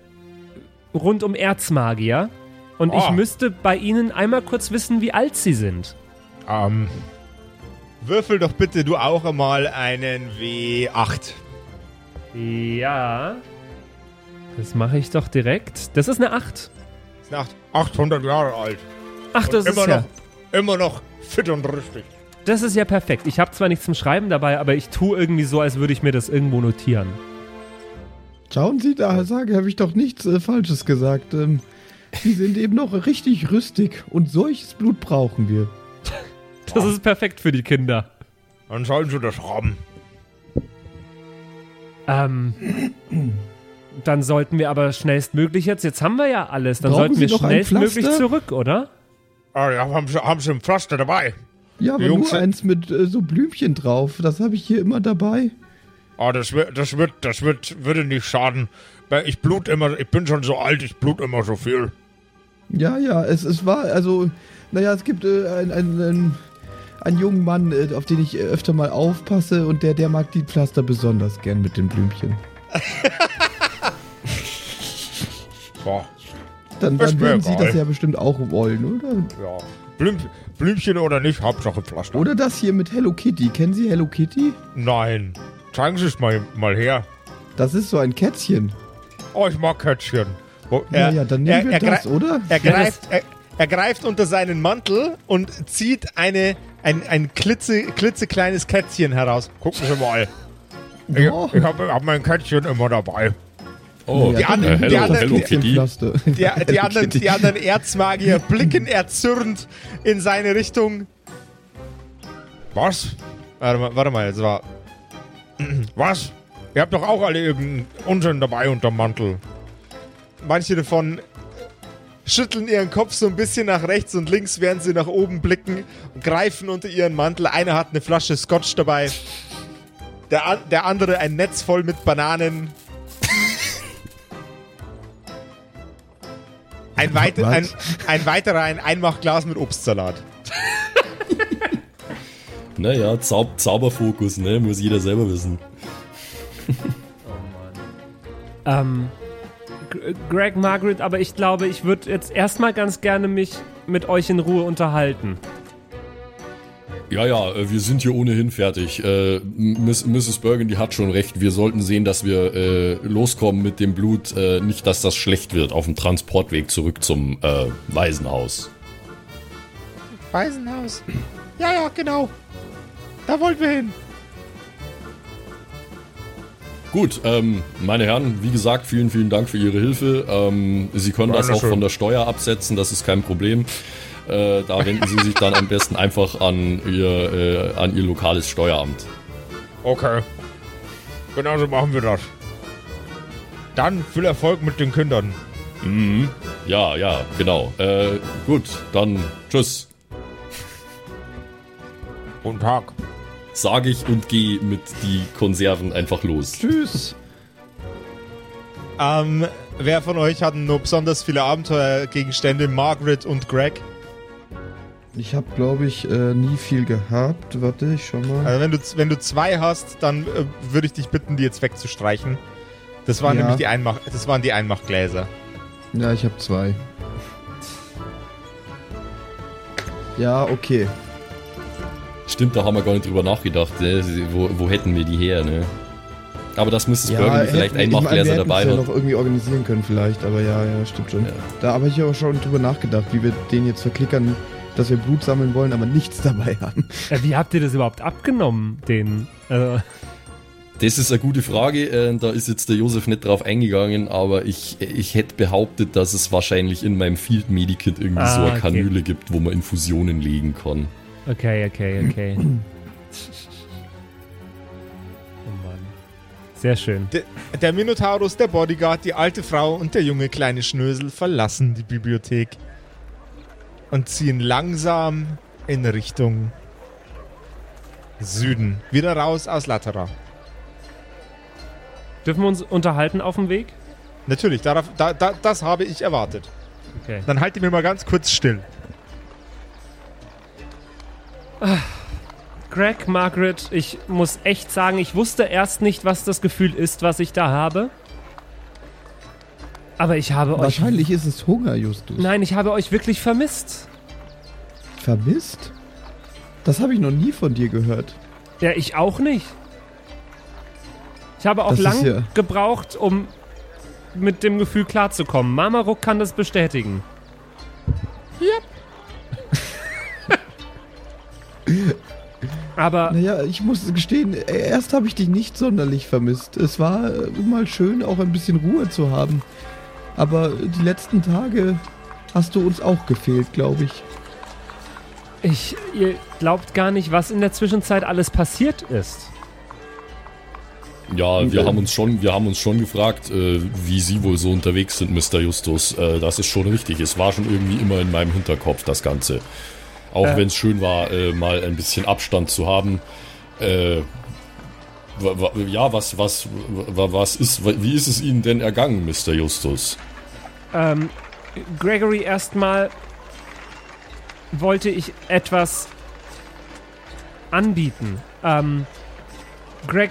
rund um Erzmagier und ich Ah. müsste bei Ihnen einmal kurz wissen, wie alt Sie sind. Ähm, Würfel doch bitte du auch einmal einen W8. Ja. Das mache ich doch direkt. Das ist eine 8. Das ist eine 8. 800 Jahre alt. Ach, das ist immer ja... noch, immer noch fit und richtig. Das ist ja perfekt. Ich habe zwar nichts zum Schreiben dabei, aber ich tue irgendwie so, als würde ich mir das irgendwo notieren. Schauen Sie, da sage, habe ich doch nichts äh, Falsches gesagt. Ähm, Sie sind eben noch richtig rüstig und solches Blut brauchen wir. Das ist perfekt für die Kinder. Dann sollen sie das haben. Ähm, dann sollten wir aber schnellstmöglich jetzt, jetzt haben wir ja alles, dann Brauchen sollten wir schnellstmöglich zurück, oder? Ah, ja, haben sie, haben sie ein Pflaster dabei. Ja, aber nur eins mit äh, so Blümchen drauf. Das habe ich hier immer dabei. Ah, das wird, das wird, das wird, würde nicht schaden. Ich blut immer, ich bin schon so alt, ich blut immer so viel. Ja, ja, es, es war, also, naja, es gibt äh, einen, einen, einen, jungen Mann, äh, auf den ich äh, öfter mal aufpasse und der, der mag die Pflaster besonders gern mit den Blümchen. Boah, Dann, dann würden Sie das ja bestimmt auch wollen, oder? ja. Blüm, Blümchen oder nicht, Hauptsache Pflaster. Oder das hier mit Hello Kitty. Kennen Sie Hello Kitty? Nein. Zeigen Sie es mal, mal her. Das ist so ein Kätzchen. Oh, ich mag Kätzchen. Wo, Ja, ja, dann nehmen er- wir er das, oder? Er greift, er, er greift unter seinen Mantel und zieht eine ein, ein klitze, klitzekleines Kätzchen heraus. Gucken Sie mal. Ich, Oh. ich habe hab mein Kätzchen immer dabei. Oh, Die anderen- die. Die, Erzmagier blicken erzürnt in seine Richtung. Was? Warte mal, warte mal, jetzt war. Was? Ihr habt doch auch alle irgendeinen Unsinn dabei unterm Mantel. Manche davon schütteln ihren Kopf so ein bisschen nach rechts und links, während sie nach oben blicken und greifen unter ihren Mantel. Einer hat eine Flasche Scotch dabei. Der, an, der andere ein Netz voll mit Bananen. Ein, weit, ein, ein weiterer ein Einmachglas mit Obstsalat. Naja, Zau Zauberfokus, ne? Muss jeder selber wissen. Ähm, G- Greg, Margaret, aber ich glaube, ich würde jetzt erstmal ganz gerne mich mit euch in Ruhe unterhalten. Ja, ja, äh, wir sind hier ohnehin fertig. Äh, Miss, Mrs. Burgundy hat schon recht. Wir sollten sehen, dass wir äh, loskommen mit dem Blut. Äh, nicht, dass das schlecht wird auf dem Transportweg zurück zum äh, Waisenhaus. Waisenhaus. Ja, ja, genau. Da wollten wir hin. Gut, ähm, meine Herren, wie gesagt, vielen, vielen Dank für Ihre Hilfe. Ähm, Sie können das auch Dankeschön. von der Steuer absetzen, das ist kein Problem. Äh, da wenden Sie sich dann am besten einfach an Ihr, äh, an Ihr lokales Steueramt. Okay. Genau so machen wir das. Dann viel Erfolg mit den Kindern. Mhm. Ja, ja, genau. Äh, gut, dann tschüss. Guten Tag. Sage ich und gehe mit die Konserven einfach los. Tschüss. Ähm, wer von euch hat noch besonders viele Abenteuergegenstände? Margaret und Greg? Ich habe, glaube ich, äh, nie viel gehabt. Warte, ich schau mal. Also wenn du, wenn du zwei hast, dann äh, würde ich dich bitten, die jetzt wegzustreichen. Das waren Ja. nämlich die Einmach, das waren die Einmachgläser. Ja, ich habe zwei. Ja, okay. Stimmt, da haben wir gar nicht drüber nachgedacht. Ne? Wo, wo hätten wir die her, ne? Aber dass Mrs. Ja, Burgundy vielleicht hätten- ich meine, Einmachgläser wir dabei hätten's ja noch irgendwie organisieren können vielleicht, aber ja, ja, stimmt schon. Ja. Da habe ich aber schon drüber nachgedacht, wie wir den jetzt verklickern, dass wir Blut sammeln wollen, aber nichts dabei haben. Wie habt ihr das überhaupt abgenommen, den? Äh, Das ist eine gute Frage. Äh, da ist jetzt der Josef nicht drauf eingegangen, aber ich, ich hätte behauptet, dass es wahrscheinlich in meinem Field Medikit irgendwie Ah, so eine okay. Kanüle gibt, wo man Infusionen legen kann. Okay, okay, okay. oh Mann. Sehr schön. Der, der Minotaurus, der Bodyguard, die alte Frau und der junge kleine Schnösel verlassen die Bibliothek und ziehen langsam in Richtung Süden. Wieder raus aus Latera. Dürfen wir uns unterhalten auf dem Weg? Natürlich, darauf, da, da, das habe ich erwartet. Okay. Dann haltet mir mal ganz kurz still. Greg, Margaret, ich muss echt sagen, ich wusste erst nicht, was das Gefühl ist, was ich da habe. Aber ich habe euch. Wahrscheinlich ist es Hunger, Justus. Nein, ich habe euch wirklich vermisst. Vermisst? Das habe ich noch nie von dir gehört. Ja, ich auch nicht. Ich habe auch Das lang ja- gebraucht, um mit dem Gefühl klarzukommen. Mama Ruck kann das bestätigen. Aber Naja, ich muss gestehen, erst habe ich dich nicht sonderlich vermisst. Es war äh, mal schön, auch ein bisschen Ruhe zu haben. Aber die letzten Tage hast du uns auch gefehlt, glaube ich. ich, ihr glaubt gar nicht, was in der Zwischenzeit alles passiert ist. Ja, wir Okay. haben uns schon, wir haben uns schon gefragt, äh, wie Sie wohl so unterwegs sind, Mr. Justus. Äh, das ist schon richtig. Es war schon irgendwie immer in meinem Hinterkopf, das Ganze. Auch Äh. wenn es schön war, äh, mal ein bisschen Abstand zu haben. Äh, ja, was, was, wa- was ist, wie ist es Ihnen denn ergangen, Mr. Justus? Ähm, Gregory, erstmal wollte ich etwas anbieten. Ähm, Greg,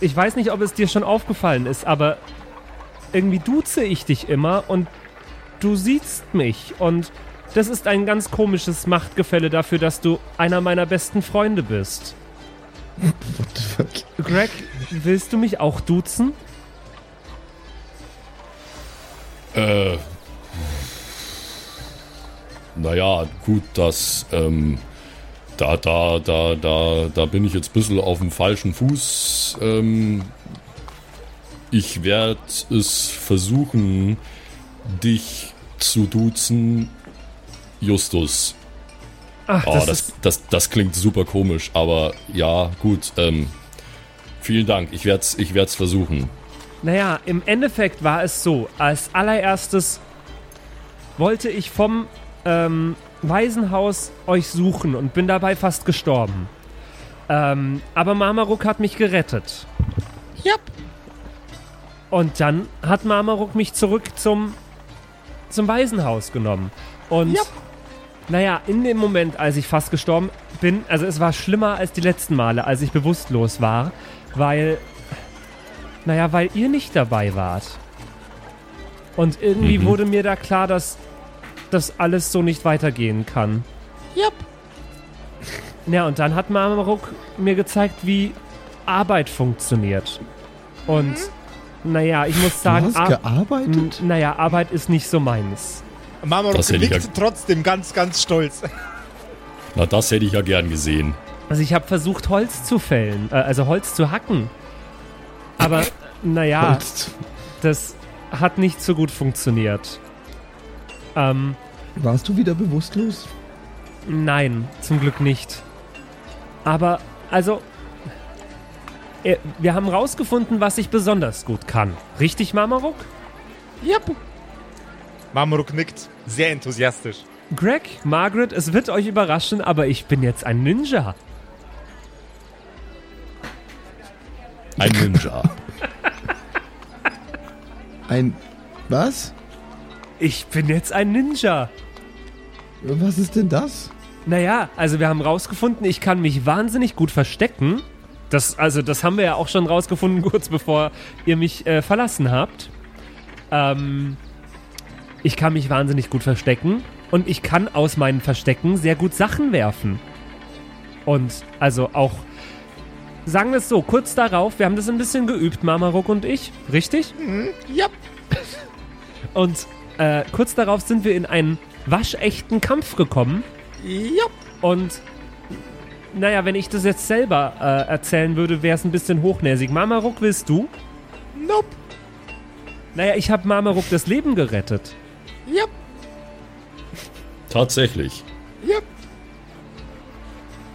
ich weiß nicht, ob es dir schon aufgefallen ist, aber irgendwie duze ich dich immer und du siehst mich und das ist ein ganz komisches Machtgefälle dafür, dass du einer meiner besten Freunde bist. What the fuck? Greg, willst du mich auch duzen? Äh, naja, gut, das, ähm, Da, da, da, da, da bin ich jetzt ein bisschen auf dem falschen Fuß. Ähm, ich werde es versuchen, dich zu duzen, Justus. Ach, Oh, das, das, ist. das, das klingt super komisch, aber ja, gut. Ähm, vielen Dank. Ich werde es ich werd's versuchen. Naja, im Endeffekt war es so. Als allererstes wollte ich vom ähm, Waisenhaus euch suchen und bin dabei fast gestorben. Ähm, aber Marmaruk hat mich gerettet. Yep. Und dann hat Marmaruk mich zurück zum, zum Waisenhaus genommen. Und Yep. Naja, in dem Moment, als ich fast gestorben bin, also es war schlimmer als die letzten Male, als ich bewusstlos war, weil, naja, weil ihr nicht dabei wart. Und irgendwie Mhm. wurde mir da klar, dass das alles so nicht weitergehen kann. Yep. Ja, und dann hat Marmaruk mir gezeigt, wie Arbeit funktioniert. Und, naja, ich muss Du sagen, hast Ar- gearbeitet? Naja, Arbeit ist nicht so meins. Marmaruk Das nickt ja- trotzdem ganz, ganz stolz. Na, das hätte ich ja gern gesehen. Also ich habe versucht, Holz zu fällen, äh, also Holz zu hacken. Aber, naja, Holz. das hat nicht so gut funktioniert. Ähm, Warst du wieder bewusstlos? nein, zum Glück nicht. Aber, also, äh, wir haben rausgefunden, was ich besonders gut kann. Richtig, Marmaruk? Yep. Marmaruk nickt sehr enthusiastisch. Greg, Margaret, es wird euch überraschen, aber ich bin jetzt ein Ninja. Ein Ninja. Ein. Was? Ich bin jetzt ein Ninja. Was ist denn das? Naja, also wir haben rausgefunden, ich kann mich wahnsinnig gut verstecken. Das, also das haben wir ja auch schon rausgefunden, kurz bevor ihr mich äh, verlassen habt. Ähm, ich kann mich wahnsinnig gut verstecken und ich kann aus meinen Verstecken sehr gut Sachen werfen. Und also auch, sagen wir es so, kurz darauf, wir haben das ein bisschen geübt, Mamaruk und ich, richtig? Yep. Und äh, kurz darauf sind wir in einen waschechten Kampf gekommen. Yep. Und naja, wenn ich das jetzt selber äh, erzählen würde, wäre es ein bisschen hochnäsig. Mamaruk, willst du? Nope. Naja, ich habe Mamaruk das Leben gerettet. Yep. Tatsächlich. Yep.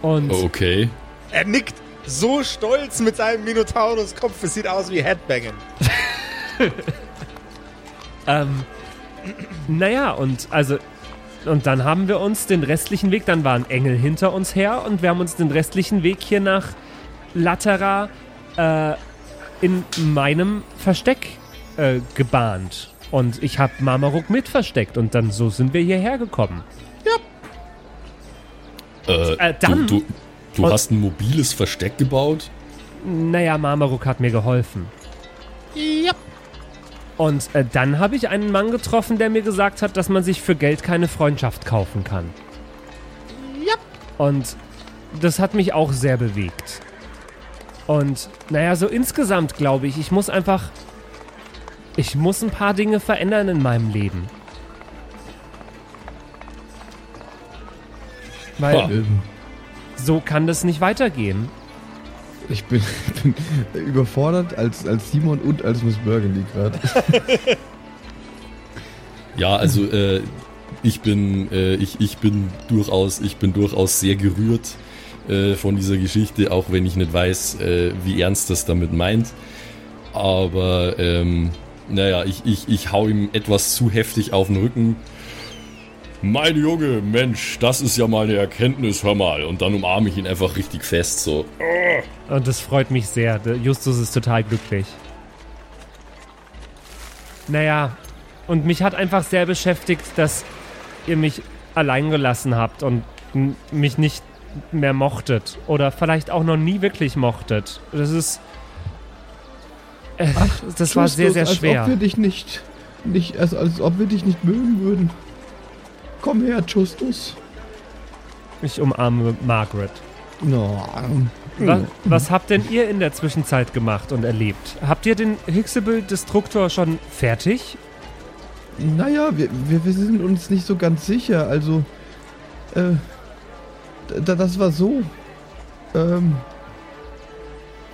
Und Okay. Er nickt so stolz mit seinem Minotaurus-Kopf. Es sieht aus wie Headbanging. ähm, naja, und also und dann haben wir uns den restlichen Weg, dann war ein Engel hinter uns her und wir haben uns den restlichen Weg hier nach Latera äh, in meinem Versteck äh, gebahnt. Und ich habe Marmaruk mit versteckt und dann so sind wir hierher gekommen. Äh, Äh, dann- Du, du, du hast ein mobiles Versteck gebaut? Naja, Marmaruk hat mir geholfen. Yep. Und äh, dann habe ich einen Mann getroffen, der mir gesagt hat, dass man sich für Geld keine Freundschaft kaufen kann. Yep. Und das hat mich auch sehr bewegt. Und naja, so insgesamt glaube ich, ich muss einfach. Ich muss ein paar Dinge verändern in meinem Leben. Weil Ha. Ähm, so kann das nicht weitergehen. ich bin, bin überfordert als, als Simon und als Miss Burgundy gerade. Ja, also äh, ich bin äh, ich, ich bin durchaus ich bin durchaus sehr gerührt äh, von dieser Geschichte, auch wenn ich nicht weiß, äh, wie ernst das damit meint. Aber ähm, naja, ich, ich, ich hau ihm etwas zu heftig auf den Rücken. Mein Junge, Mensch, das ist ja mal eine Erkenntnis, hör mal. Und dann umarme ich ihn einfach richtig fest, so. Und das freut mich sehr. Justus ist total glücklich. Naja, und mich hat einfach sehr beschäftigt, dass ihr mich allein gelassen habt und mich nicht mehr mochtet. Oder vielleicht auch noch nie wirklich mochtet. Das ist. Äh, das war sehr, sehr Als schwer. ob wir dich nicht, nicht also als ob wir dich nicht mögen würden. Komm her, Justus. Ich umarme Margaret. No. Was, was habt denn ihr in der Zwischenzeit gemacht und erlebt? Habt ihr den Hixable-Destruktor schon fertig? Naja, wir, wir, wir sind uns nicht so ganz sicher. Also, äh, da, das war so. Ähm,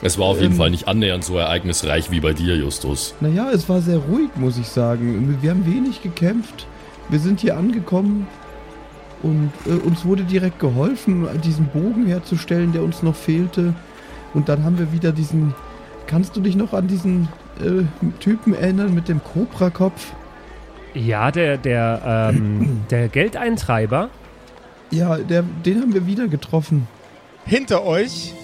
Es war auf jeden Ähm. Fall nicht annähernd so ereignisreich wie bei dir, Justus. naja, es war sehr ruhig, muss ich sagen. Wir haben wenig gekämpft. Wir sind hier angekommen und äh, uns wurde direkt geholfen, diesen Bogen herzustellen, der uns noch fehlte. Und dann haben wir wieder diesen. Kannst du dich noch an diesen äh, Typen erinnern mit dem Cobra-Kopf? Ja, der, der, ähm, der Geldeintreiber. Ja, der, den haben wir wieder getroffen. Hinter euch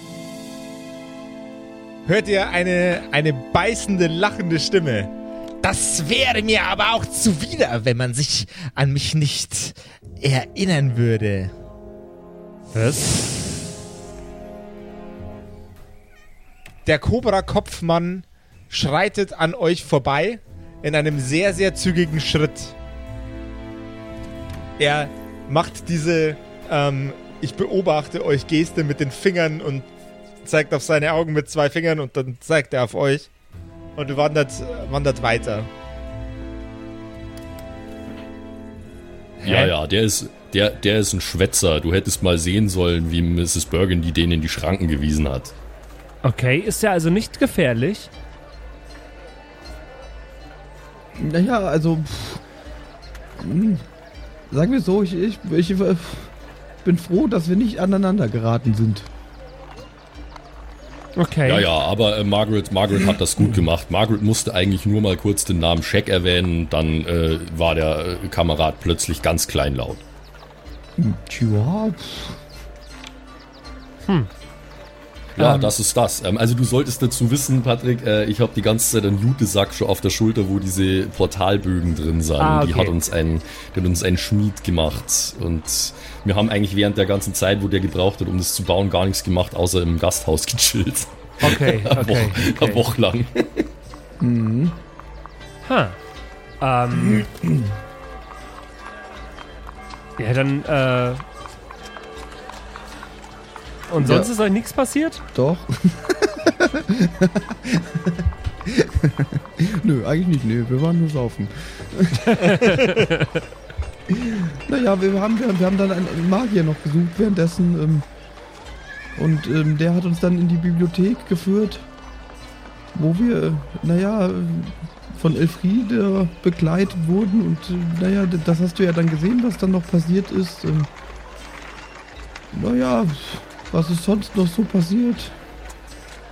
hört ihr eine, eine beißende, lachende Stimme. Das wäre mir aber auch zuwider, wenn man sich an mich nicht erinnern würde. Was? Der Cobra-Kopfmann schreitet an euch vorbei in einem sehr, sehr zügigen Schritt. Er macht diese ähm, Ich beobachte euch Geste mit den Fingern und zeigt auf seine Augen mit zwei Fingern und dann zeigt er auf euch und wandert, wandert weiter. Ja, ja, der ist, der, der ist ein Schwätzer. Du hättest mal sehen sollen, wie Mrs. Burgundy den in die Schranken gewiesen hat. Okay, ist ja also nicht gefährlich. Naja, also. Pff, sagen wir so, ich, ich, ich äh, bin froh, dass wir nicht aneinander geraten sind. Okay. Ja, ja, aber äh, Margaret, Margaret hat das gut gemacht. Margaret musste eigentlich nur mal kurz den Namen Shaq erwähnen, dann äh, war der äh, Kamerad plötzlich ganz kleinlaut. Tja, pff, Ja, Ähm. das ist das. Ähm, also du solltest dazu wissen, Patrick, äh, ich habe die ganze Zeit einen Jutesack schon auf der Schulter, wo diese Portalbögen drin sind. Ah, Die okay. hat uns ein, die hat uns ein Schmied gemacht. Und wir haben eigentlich während der ganzen Zeit, wo der gebraucht hat, um das zu bauen, gar nichts gemacht, außer im Gasthaus gechillt. Okay, Eine okay. Woche, eine okay. Woche lang. Ha. Ähm. Ja, dann, äh. Und sonst Ja. ist euch nichts passiert? doch. Nö, eigentlich nicht. Nö, wir waren nur saufen. naja, wir haben, wir, haben dann einen Magier noch besucht währenddessen. Ähm, und ähm, der hat uns dann in die Bibliothek geführt, wo wir, äh, naja, von Elfriede begleitet wurden. Und äh, naja, das hast du ja dann gesehen, was dann noch passiert ist. Ähm, naja, was ist sonst noch so passiert?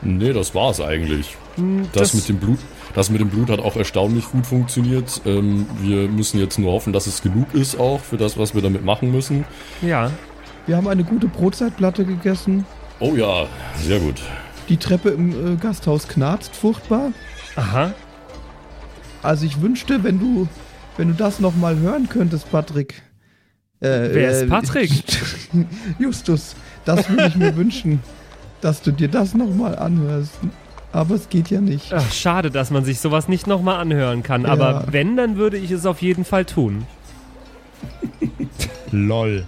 Nee, das war's eigentlich. Hm, Das, mit dem Blut, das mit dem Blut hat auch erstaunlich gut funktioniert. Ähm, wir müssen jetzt nur hoffen, dass es genug ist auch für das, was wir damit machen müssen. Ja. Wir haben eine gute Brotzeitplatte gegessen. Oh ja, sehr gut. Die Treppe im äh, Gasthaus knarzt furchtbar. Aha. Also ich wünschte, wenn du, wenn du das noch mal hören könntest, Patrick. Äh, Wer ist Patrick? Justus, das würde ich mir wünschen, dass du dir das noch mal anhörst. Aber es geht ja nicht. Ach, schade, dass man sich sowas nicht nochmal anhören kann. Aber Ja. wenn, dann würde ich es auf jeden Fall tun. Lol.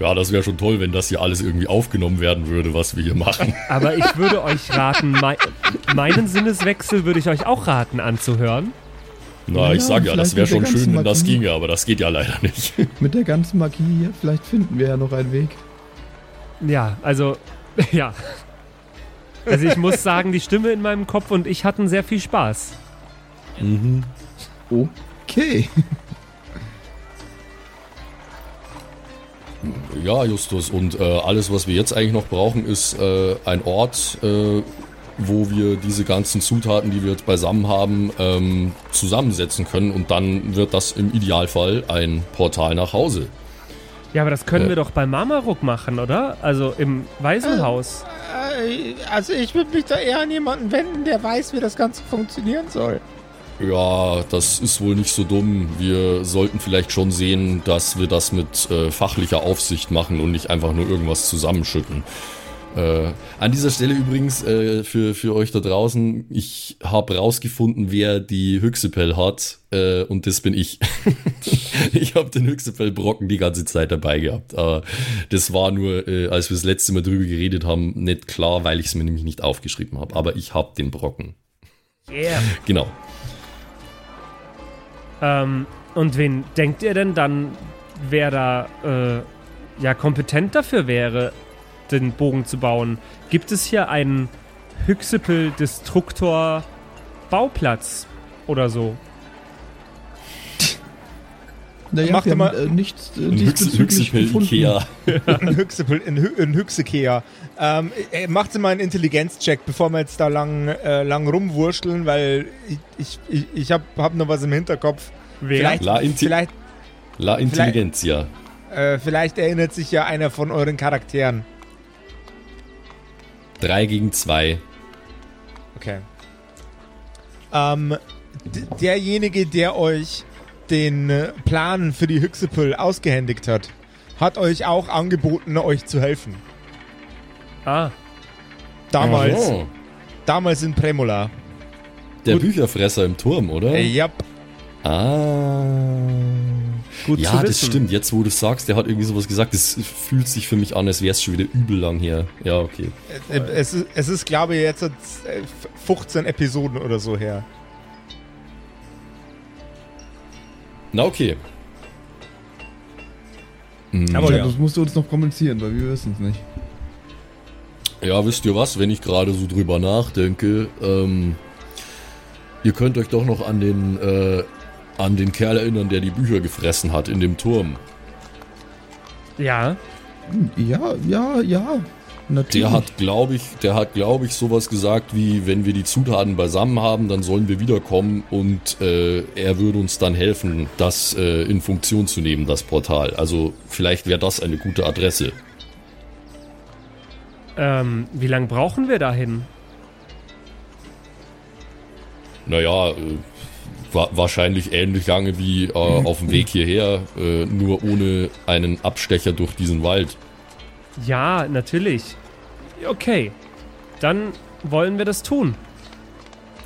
Ja, das wäre schon toll, wenn das hier alles irgendwie aufgenommen werden würde, was wir hier machen. Aber ich würde euch raten, mei meinen Sinneswechsel würde ich euch auch raten anzuhören. Na, Ja, ich sag ja, das wäre schon schön, wenn das ginge, aber das geht ja leider nicht. Mit der ganzen Magie hier, vielleicht finden wir ja noch einen Weg. Ja, also, ja. Also ich muss sagen, die Stimme in meinem Kopf und ich hatten sehr viel Spaß. Mhm. Okay. Ja, Justus, und äh, alles, was wir jetzt eigentlich noch brauchen, ist äh, ein Ort, äh, wo wir diese ganzen Zutaten, die wir jetzt beisammen haben, ähm, zusammensetzen können. Und dann wird das im Idealfall ein Portal nach Hause. Ja, aber das können Ja. wir doch bei Marmaruk machen, oder? Also im Waisenhaus. Äh, Also ich würde mich da eher an jemanden wenden, der weiß, wie das Ganze funktionieren soll. Ja, das ist wohl nicht so dumm. Wir sollten vielleicht schon sehen, dass wir das mit äh, fachlicher Aufsicht machen und nicht einfach nur irgendwas zusammenschütten. Äh, an dieser Stelle übrigens äh, für, für euch da draußen, ich habe rausgefunden, wer die Hyxipel hat äh, und das bin ich. ich habe den Hyxipel-Brocken die ganze Zeit dabei gehabt. Aber das war nur, äh, als wir das letzte Mal drüber geredet haben, nicht klar, weil ich es mir nämlich nicht aufgeschrieben habe. Aber ich habe den Brocken. Yeah. Genau. Ähm, und wen denkt ihr denn dann, wer da äh, ja kompetent dafür wäre, den Bogen zu bauen. Gibt es hier einen Hyxipel-Destruktor Bauplatz oder so? Naja, Mach wir dir haben mal- äh, nichts äh, Ein diesbezüglich Hüxipel gefunden. Ikea. ein Hyxipel, ein, Hy ein Hyxikea. Ähm, äh, macht sie mal einen Intelligenzcheck, bevor wir jetzt da lang, äh, lang rumwurschteln, weil ich, ich, ich, ich habe hab noch was im Hinterkopf. Wer? Vielleicht, La Inti- vielleicht, La Intelligenzia. äh, vielleicht erinnert sich ja einer von euren Charakteren. Drei gegen zwei. Okay. Ähm, derjenige, der euch den äh, Plan für die Hyxipel ausgehändigt hat, hat euch auch angeboten, euch zu helfen. Ah, Damals, Oh, damals in Premola. der Bücherfresser im Turm, oder? Äh, ja, Ah. Gut ja, zu das stimmt. Jetzt, wo du sagst, der hat irgendwie sowas gesagt, das fühlt sich für mich an, als wäre es schon wieder übel lang her. Ja, okay. äh, es, ist, es ist, glaube ich, jetzt äh, 15 Episoden oder so her. Na, okay. Hm, Aber Ja, ja. das musst du uns noch kommunizieren, weil wir wissen es nicht. Ja, wisst ihr was, wenn ich gerade so drüber nachdenke, ähm, ihr könnt euch doch noch an den, äh, an den Kerl erinnern, der die Bücher gefressen hat in dem Turm. Ja, Ja, ja, ja. Natürlich. Der hat, glaube ich, der hat, glaube ich, sowas gesagt wie, wenn wir die Zutaten beisammen haben, dann sollen wir wiederkommen und äh, er würde uns dann helfen, das äh, in Funktion zu nehmen, das Portal. Also vielleicht wäre das eine gute Adresse. ähm, wie lange brauchen wir dahin? Naja, äh, wa wahrscheinlich ähnlich lange wie äh, auf dem Weg hierher, äh, nur ohne einen Abstecher durch diesen Wald. Ja, natürlich. Okay, dann wollen wir das tun.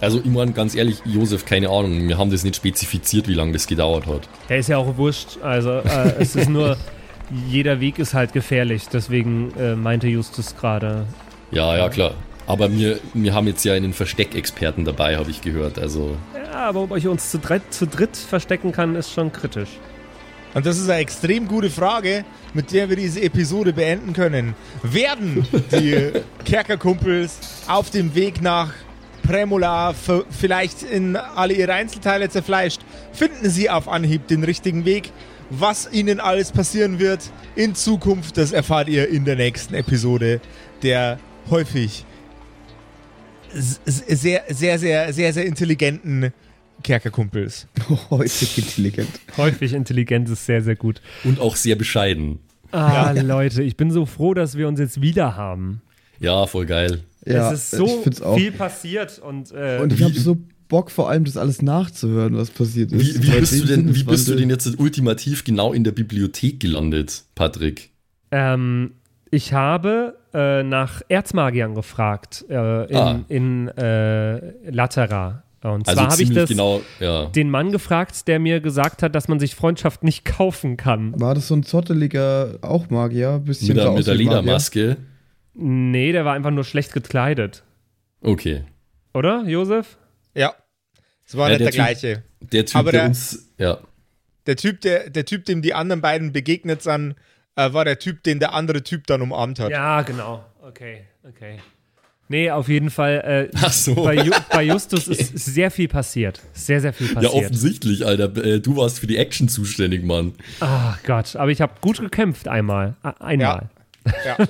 Also ich meine, ganz ehrlich, Josef, keine Ahnung, wir haben das nicht spezifiziert, wie lange das gedauert hat. Der ist ja auch wurscht. Also äh, es ist nur, jeder Weg ist halt gefährlich. Deswegen äh, meinte Justus gerade. Ja, ja, klar. Aber wir, wir haben jetzt ja einen Versteckexperten dabei, habe ich gehört. Also Ja, aber ob ich uns zu dritt, zu dritt verstecken kann, ist schon kritisch. Und das ist eine extrem gute Frage, mit der wir diese Episode beenden können. Werden die Kerkerkumpels auf dem Weg nach Premola vielleicht in alle ihre Einzelteile zerfleischt? Finden sie auf Anhieb den richtigen Weg? Was ihnen alles passieren wird in Zukunft, das erfahrt ihr in der nächsten Episode der häufig sehr, sehr, sehr, sehr, sehr intelligenten Kerkerkumpels. Heute intelligent. Häufig intelligent ist sehr, sehr gut. und auch sehr bescheiden. Ah, Leute, ich bin so froh, dass wir uns jetzt wieder haben. Ja, voll geil. Ja, es ist so viel passiert und, äh, Und ich habe so Bock, vor allem das alles nachzuhören, was passiert ist. Wie, wie, bist du denn, wie bist du denn jetzt ultimativ genau in der Bibliothek gelandet, Patrick? ähm, ich habe äh, nach Erzmagiern gefragt äh, in, Ah. in äh, Latera. Und Also zwar habe ich das genau, ja. den Mann gefragt, der mir gesagt hat, dass man sich Freundschaft nicht kaufen kann. War das so ein zotteliger auch Magier? Bisschen Mit der, sah mit aus der. Ledermaske. Nee, der war einfach nur schlecht gekleidet. Okay. Oder, Josef? Ja, es war Ja, nicht der, der Typ- gleiche. Der Typ, Aber der der- uns. Ja. Der Typ, der, der Typ, dem die anderen beiden begegnet sind, äh, war der Typ, den der andere Typ dann umarmt hat. Ja, genau. Okay, okay. Nee, auf jeden Fall. Äh, Ach so. bei, Ju bei Justus ist sehr viel passiert. Sehr, sehr viel Ja, passiert. offensichtlich, Alter. Äh, Du warst für die Action zuständig, Mann. Ach Gott, aber ich habe gut gekämpft einmal. A- Einmal. Ja.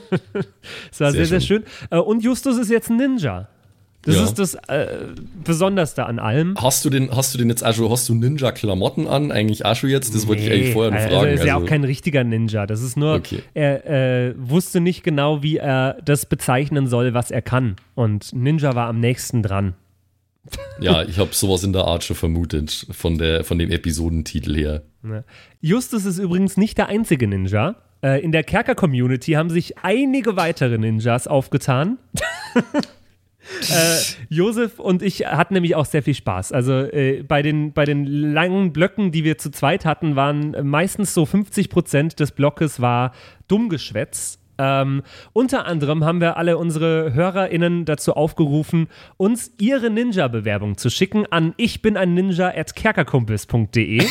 Das war sehr, Sehr sehr, schön. Äh, Und Justus ist jetzt ein Ninja. Das Ja. ist das äh, Besonderste an allem. Hast du den, hast du den jetzt auch schon, hast du Ninja-Klamotten an? Eigentlich auch schon jetzt? Das wollte ich eigentlich vorher noch also fragen. er ist ja also- auch kein richtiger Ninja. Das ist nur, Okay. er äh, wusste nicht genau, wie er das bezeichnen soll, was er kann. Und Ninja war am nächsten dran. ja, ich habe sowas in der Art schon vermutet, von, der, von dem Episodentitel her. Justus ist übrigens nicht der einzige Ninja. Äh, in der Kerker-Community haben sich einige weitere Ninjas aufgetan. äh, Josef und ich hatten nämlich auch sehr viel Spaß. Also äh, bei, den, bei den langen Blöcken, die wir zu zweit hatten, waren meistens so 50 Prozent des Blockes war Dummgeschwätz. Ähm, unter anderem haben wir alle unsere HörerInnen dazu aufgerufen, uns ihre Ninja-Bewerbung zu schicken an ich bin ein Ninja at kerkerkumpels.de.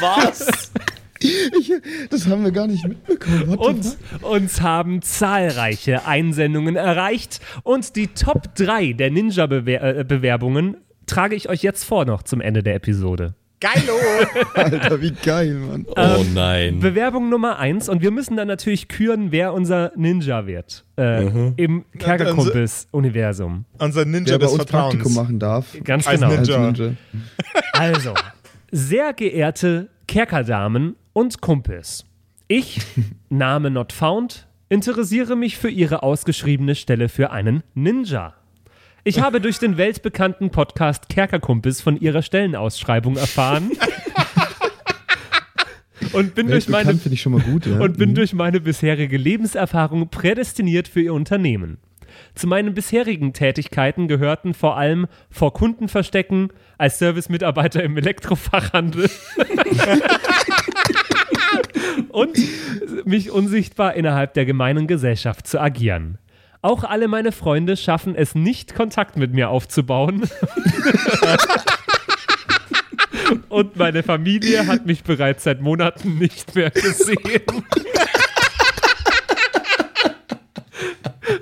Was? Ich, das haben wir gar nicht mitbekommen. Fuck? uns haben zahlreiche Einsendungen erreicht und die Top 3 der Ninja-Bewerbungen trage ich euch jetzt vor noch zum Ende der Episode. Geilo! Alter, wie geil, Mann. Oh nein. Bewerbung Nummer 1 und wir müssen dann natürlich küren, wer unser Ninja wird äh, im Kerkerkumpels-Universum. Unser Ninja Wer bei des uns Praktikum Vertrauens. machen darf. Ganz Als genau. Ninja. Als Ninja. Also, sehr geehrte Kerkerdamen und Kumpels, ich, Name not found, interessiere mich für Ihre ausgeschriebene Stelle für einen Ninja. Ich habe durch den weltbekannten Podcast Kerkerkumpels von Ihrer Stellenausschreibung erfahren und bin durch meine gut, ja. und bin Mhm. durch meine bisherige Lebenserfahrung prädestiniert für Ihr Unternehmen. Zu meinen bisherigen Tätigkeiten gehörten vor allem vor Kunden verstecken, als Servicemitarbeiter im Elektrofachhandel und mich unsichtbar innerhalb der gemeinen Gesellschaft zu agieren. Auch alle meine Freunde schaffen es nicht, Kontakt mit mir aufzubauen. Und meine Familie hat mich bereits seit Monaten nicht mehr gesehen.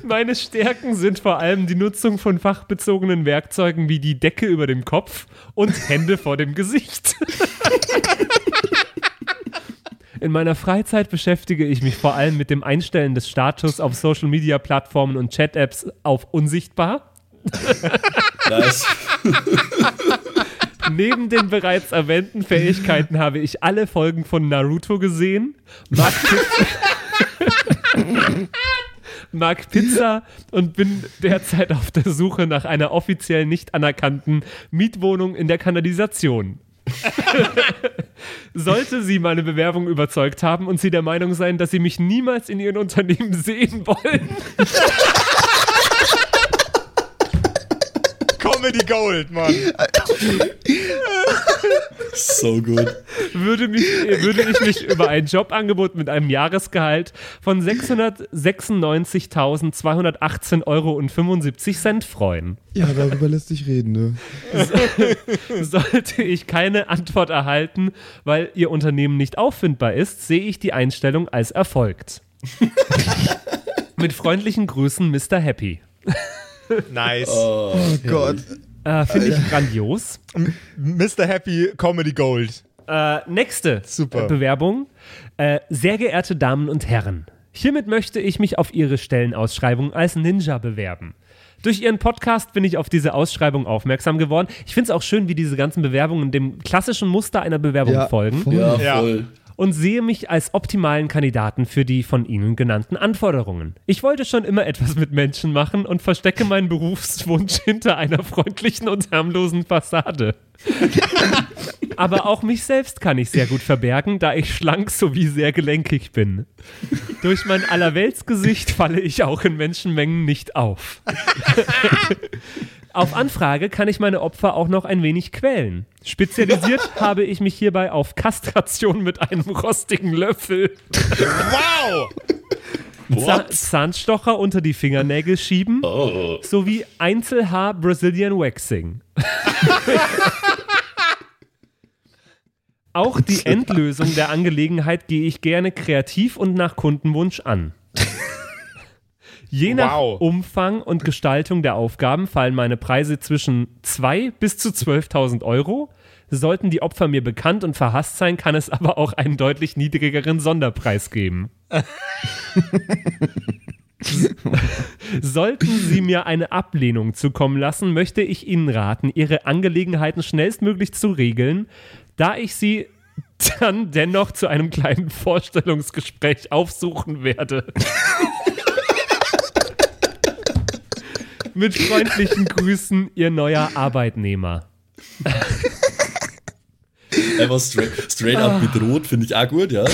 Meine Stärken sind vor allem die Nutzung von fachbezogenen Werkzeugen wie die Decke über dem Kopf und Hände vor dem Gesicht. In meiner Freizeit beschäftige ich mich vor allem mit dem Einstellen des Status auf Social Media Plattformen und Chat-Apps auf unsichtbar. Nice. Neben den bereits erwähnten Fähigkeiten habe ich alle Folgen von Naruto gesehen, mag, Pi- mag Pizza und bin derzeit auf der Suche nach einer offiziell nicht anerkannten Mietwohnung in der Kanalisation. Sollte Sie meine Bewerbung überzeugt haben und Sie der Meinung sein, dass Sie mich niemals in Ihren Unternehmen sehen wollen, Comedy Gold, Mann. So gut. würde, mich, würde ich mich über ein Jobangebot mit einem Jahresgehalt von 696.218,75 Euro freuen. Ja, darüber lässt sich reden, ne? Sollte ich keine Antwort erhalten, weil Ihr Unternehmen nicht auffindbar ist, sehe ich die Einstellung als erfolgt. Mit freundlichen Grüßen, Mr. Happy. Nice. Oh Gott. Äh, Finde ich grandios. Mr. Happy Comedy Gold. Äh, nächste Super. Äh, Bewerbung. Äh, sehr geehrte Damen und Herren, hiermit möchte ich mich auf Ihre Stellenausschreibung als Ninja bewerben. Durch Ihren Podcast bin ich auf diese Ausschreibung aufmerksam geworden. Ich finde es auch schön, wie diese ganzen Bewerbungen dem klassischen Muster einer Bewerbung Ja, folgen. voll. Ja, Ja. Und sehe mich als optimalen Kandidaten für die von Ihnen genannten Anforderungen. Ich wollte schon immer etwas mit Menschen machen und verstecke meinen Berufswunsch hinter einer freundlichen und harmlosen Fassade. Aber auch mich selbst kann ich sehr gut verbergen, da ich schlank sowie sehr gelenkig bin. Durch mein Allerweltsgesicht falle ich auch in Menschenmengen nicht auf. Auf Anfrage kann ich meine Opfer auch noch ein wenig quälen. Spezialisiert habe ich mich hierbei auf Kastration mit einem rostigen Löffel, Wow! Zahn Zahnstocher unter die Fingernägel schieben Oh. sowie Einzelhaar Brazilian Waxing. Auch die Endlösung der Angelegenheit gehe ich gerne kreativ und nach Kundenwunsch an. Je nach Wow. Umfang und Gestaltung der Aufgaben fallen meine Preise zwischen 2 bis zu 12.000 Euro. Sollten die Opfer mir bekannt und verhasst sein, kann es aber auch einen deutlich niedrigeren Sonderpreis geben. Sollten Sie mir eine Ablehnung zukommen lassen, möchte ich Ihnen raten, Ihre Angelegenheiten schnellstmöglich zu regeln, da ich Sie dann dennoch zu einem kleinen Vorstellungsgespräch aufsuchen werde. Mit freundlichen Grüßen, Ihr neuer Arbeitnehmer. Einfach straight, straight up bedroht, finde ich auch gut, ja.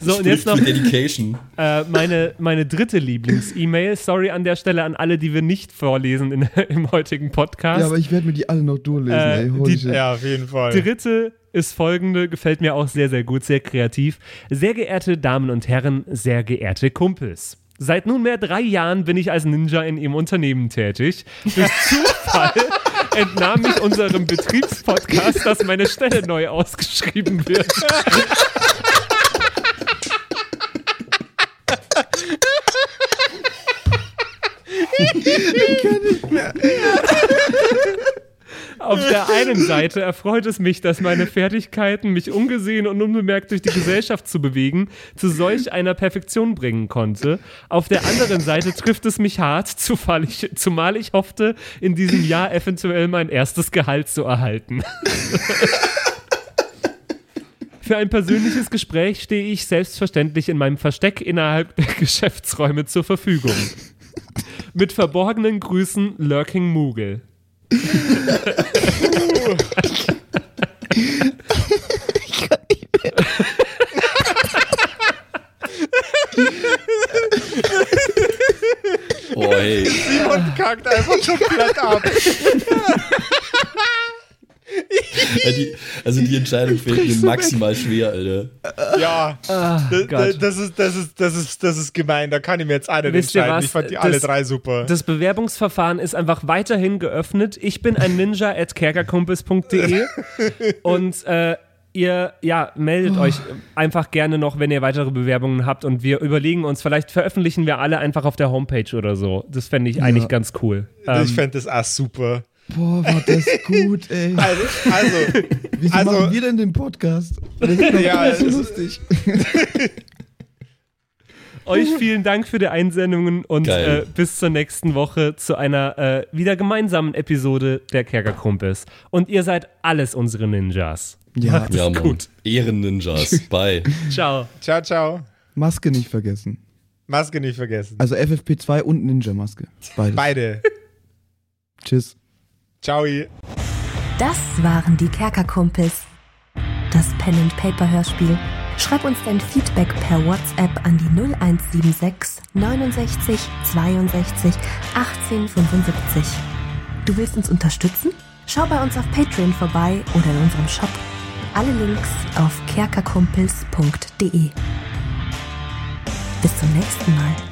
So, und jetzt noch äh, meine, meine dritte Lieblings-E-Mail. Sorry an der Stelle an alle, die wir nicht vorlesen in, im heutigen Podcast. Ja, aber ich werde mir die alle noch durchlesen, Äh, ey. Die-. Ja, auf jeden Fall. dritte ist folgende, gefällt mir auch sehr, sehr gut, sehr kreativ. Sehr geehrte Damen und Herren, sehr geehrte Kumpels. Seit nunmehr drei Jahren bin ich als Ninja in Ihrem Unternehmen tätig. Durch Zufall entnahm ich unserem Betriebspodcast, dass meine Stelle neu ausgeschrieben wird. Ich kann nicht mehr. Auf der einen Seite erfreut es mich, dass meine Fertigkeiten, mich ungesehen und unbemerkt durch die Gesellschaft zu bewegen, zu solch einer Perfektion bringen konnte. Auf der anderen Seite trifft es mich hart, zumal ich, hoffte, in diesem Jahr eventuell mein erstes Gehalt zu erhalten. Für ein persönliches Gespräch stehe ich selbstverständlich in meinem Versteck innerhalb der Geschäftsräume zur Verfügung. Mit verborgenen Grüßen, Lurking Moogle. Oh, hey. Und kackt einfach komplett ab. Ja, die, also die Entscheidung fällt mir maximal schwer, Alter. Ja, Gott. das ist, das, ist, das, ist, das ist gemein. Da kann ich mir jetzt einen Wisst ihr entscheiden. was? Ich fand die alle Das- drei super. Das Bewerbungsverfahren ist einfach weiterhin geöffnet. Ich bin ein Ninja at kerkerkumpels.de und äh, ihr ja, meldet euch einfach gerne noch, wenn ihr weitere Bewerbungen habt und wir überlegen uns, vielleicht veröffentlichen wir alle einfach auf der Homepage oder so. Das fände ich eigentlich ganz cool. Ähm, ich fände das auch super. Boah, war das gut, ey. Also, also Wieso also- machen wir denn den Podcast? Das ist Ja, so es- lustig. euch vielen Dank für die Einsendungen und äh, bis zur nächsten Woche zu einer äh, wieder gemeinsamen Episode der Kerkerkumpels. Und ihr seid alles unsere Ninjas. Ja, Ja, Mann. gut. Ehren-Ninjas. Bye. Ciao. ciao, ciao. Maske nicht vergessen. Maske nicht vergessen. Also FFP2 und Ninja-Maske. Beide. Tschüss. Ciao. Das waren die Kerkerkumpels. Das Pen and Paper Hörspiel. Schreib uns dein Feedback per WhatsApp an die 0176 69 62 18 75. Du willst uns unterstützen? Schau bei uns auf Patreon vorbei oder in unserem Shop. Alle Links auf kerkerkumpels.de. Bis zum nächsten Mal.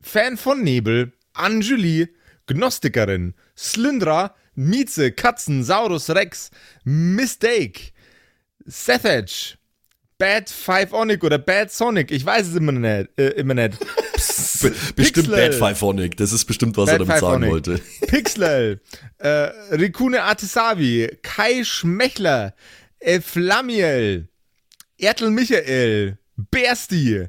Fan von Nebel, Anjuli, Gnostikerin, Slyndra, Mieze, Katzen, Saurus Rex, Mistake, Sethage, Bad Five Onic oder Bad Sonic, ich weiß es immer nicht. Äh, immer nicht. Be bestimmt. Bad Fivephonic. Das ist bestimmt, was er Bad damit sagen Fivephonic. wollte. Pixel, äh, Rikune Artisavi, Kai Schmechler, äh, Flamiel, Ertel Michael, Bersti,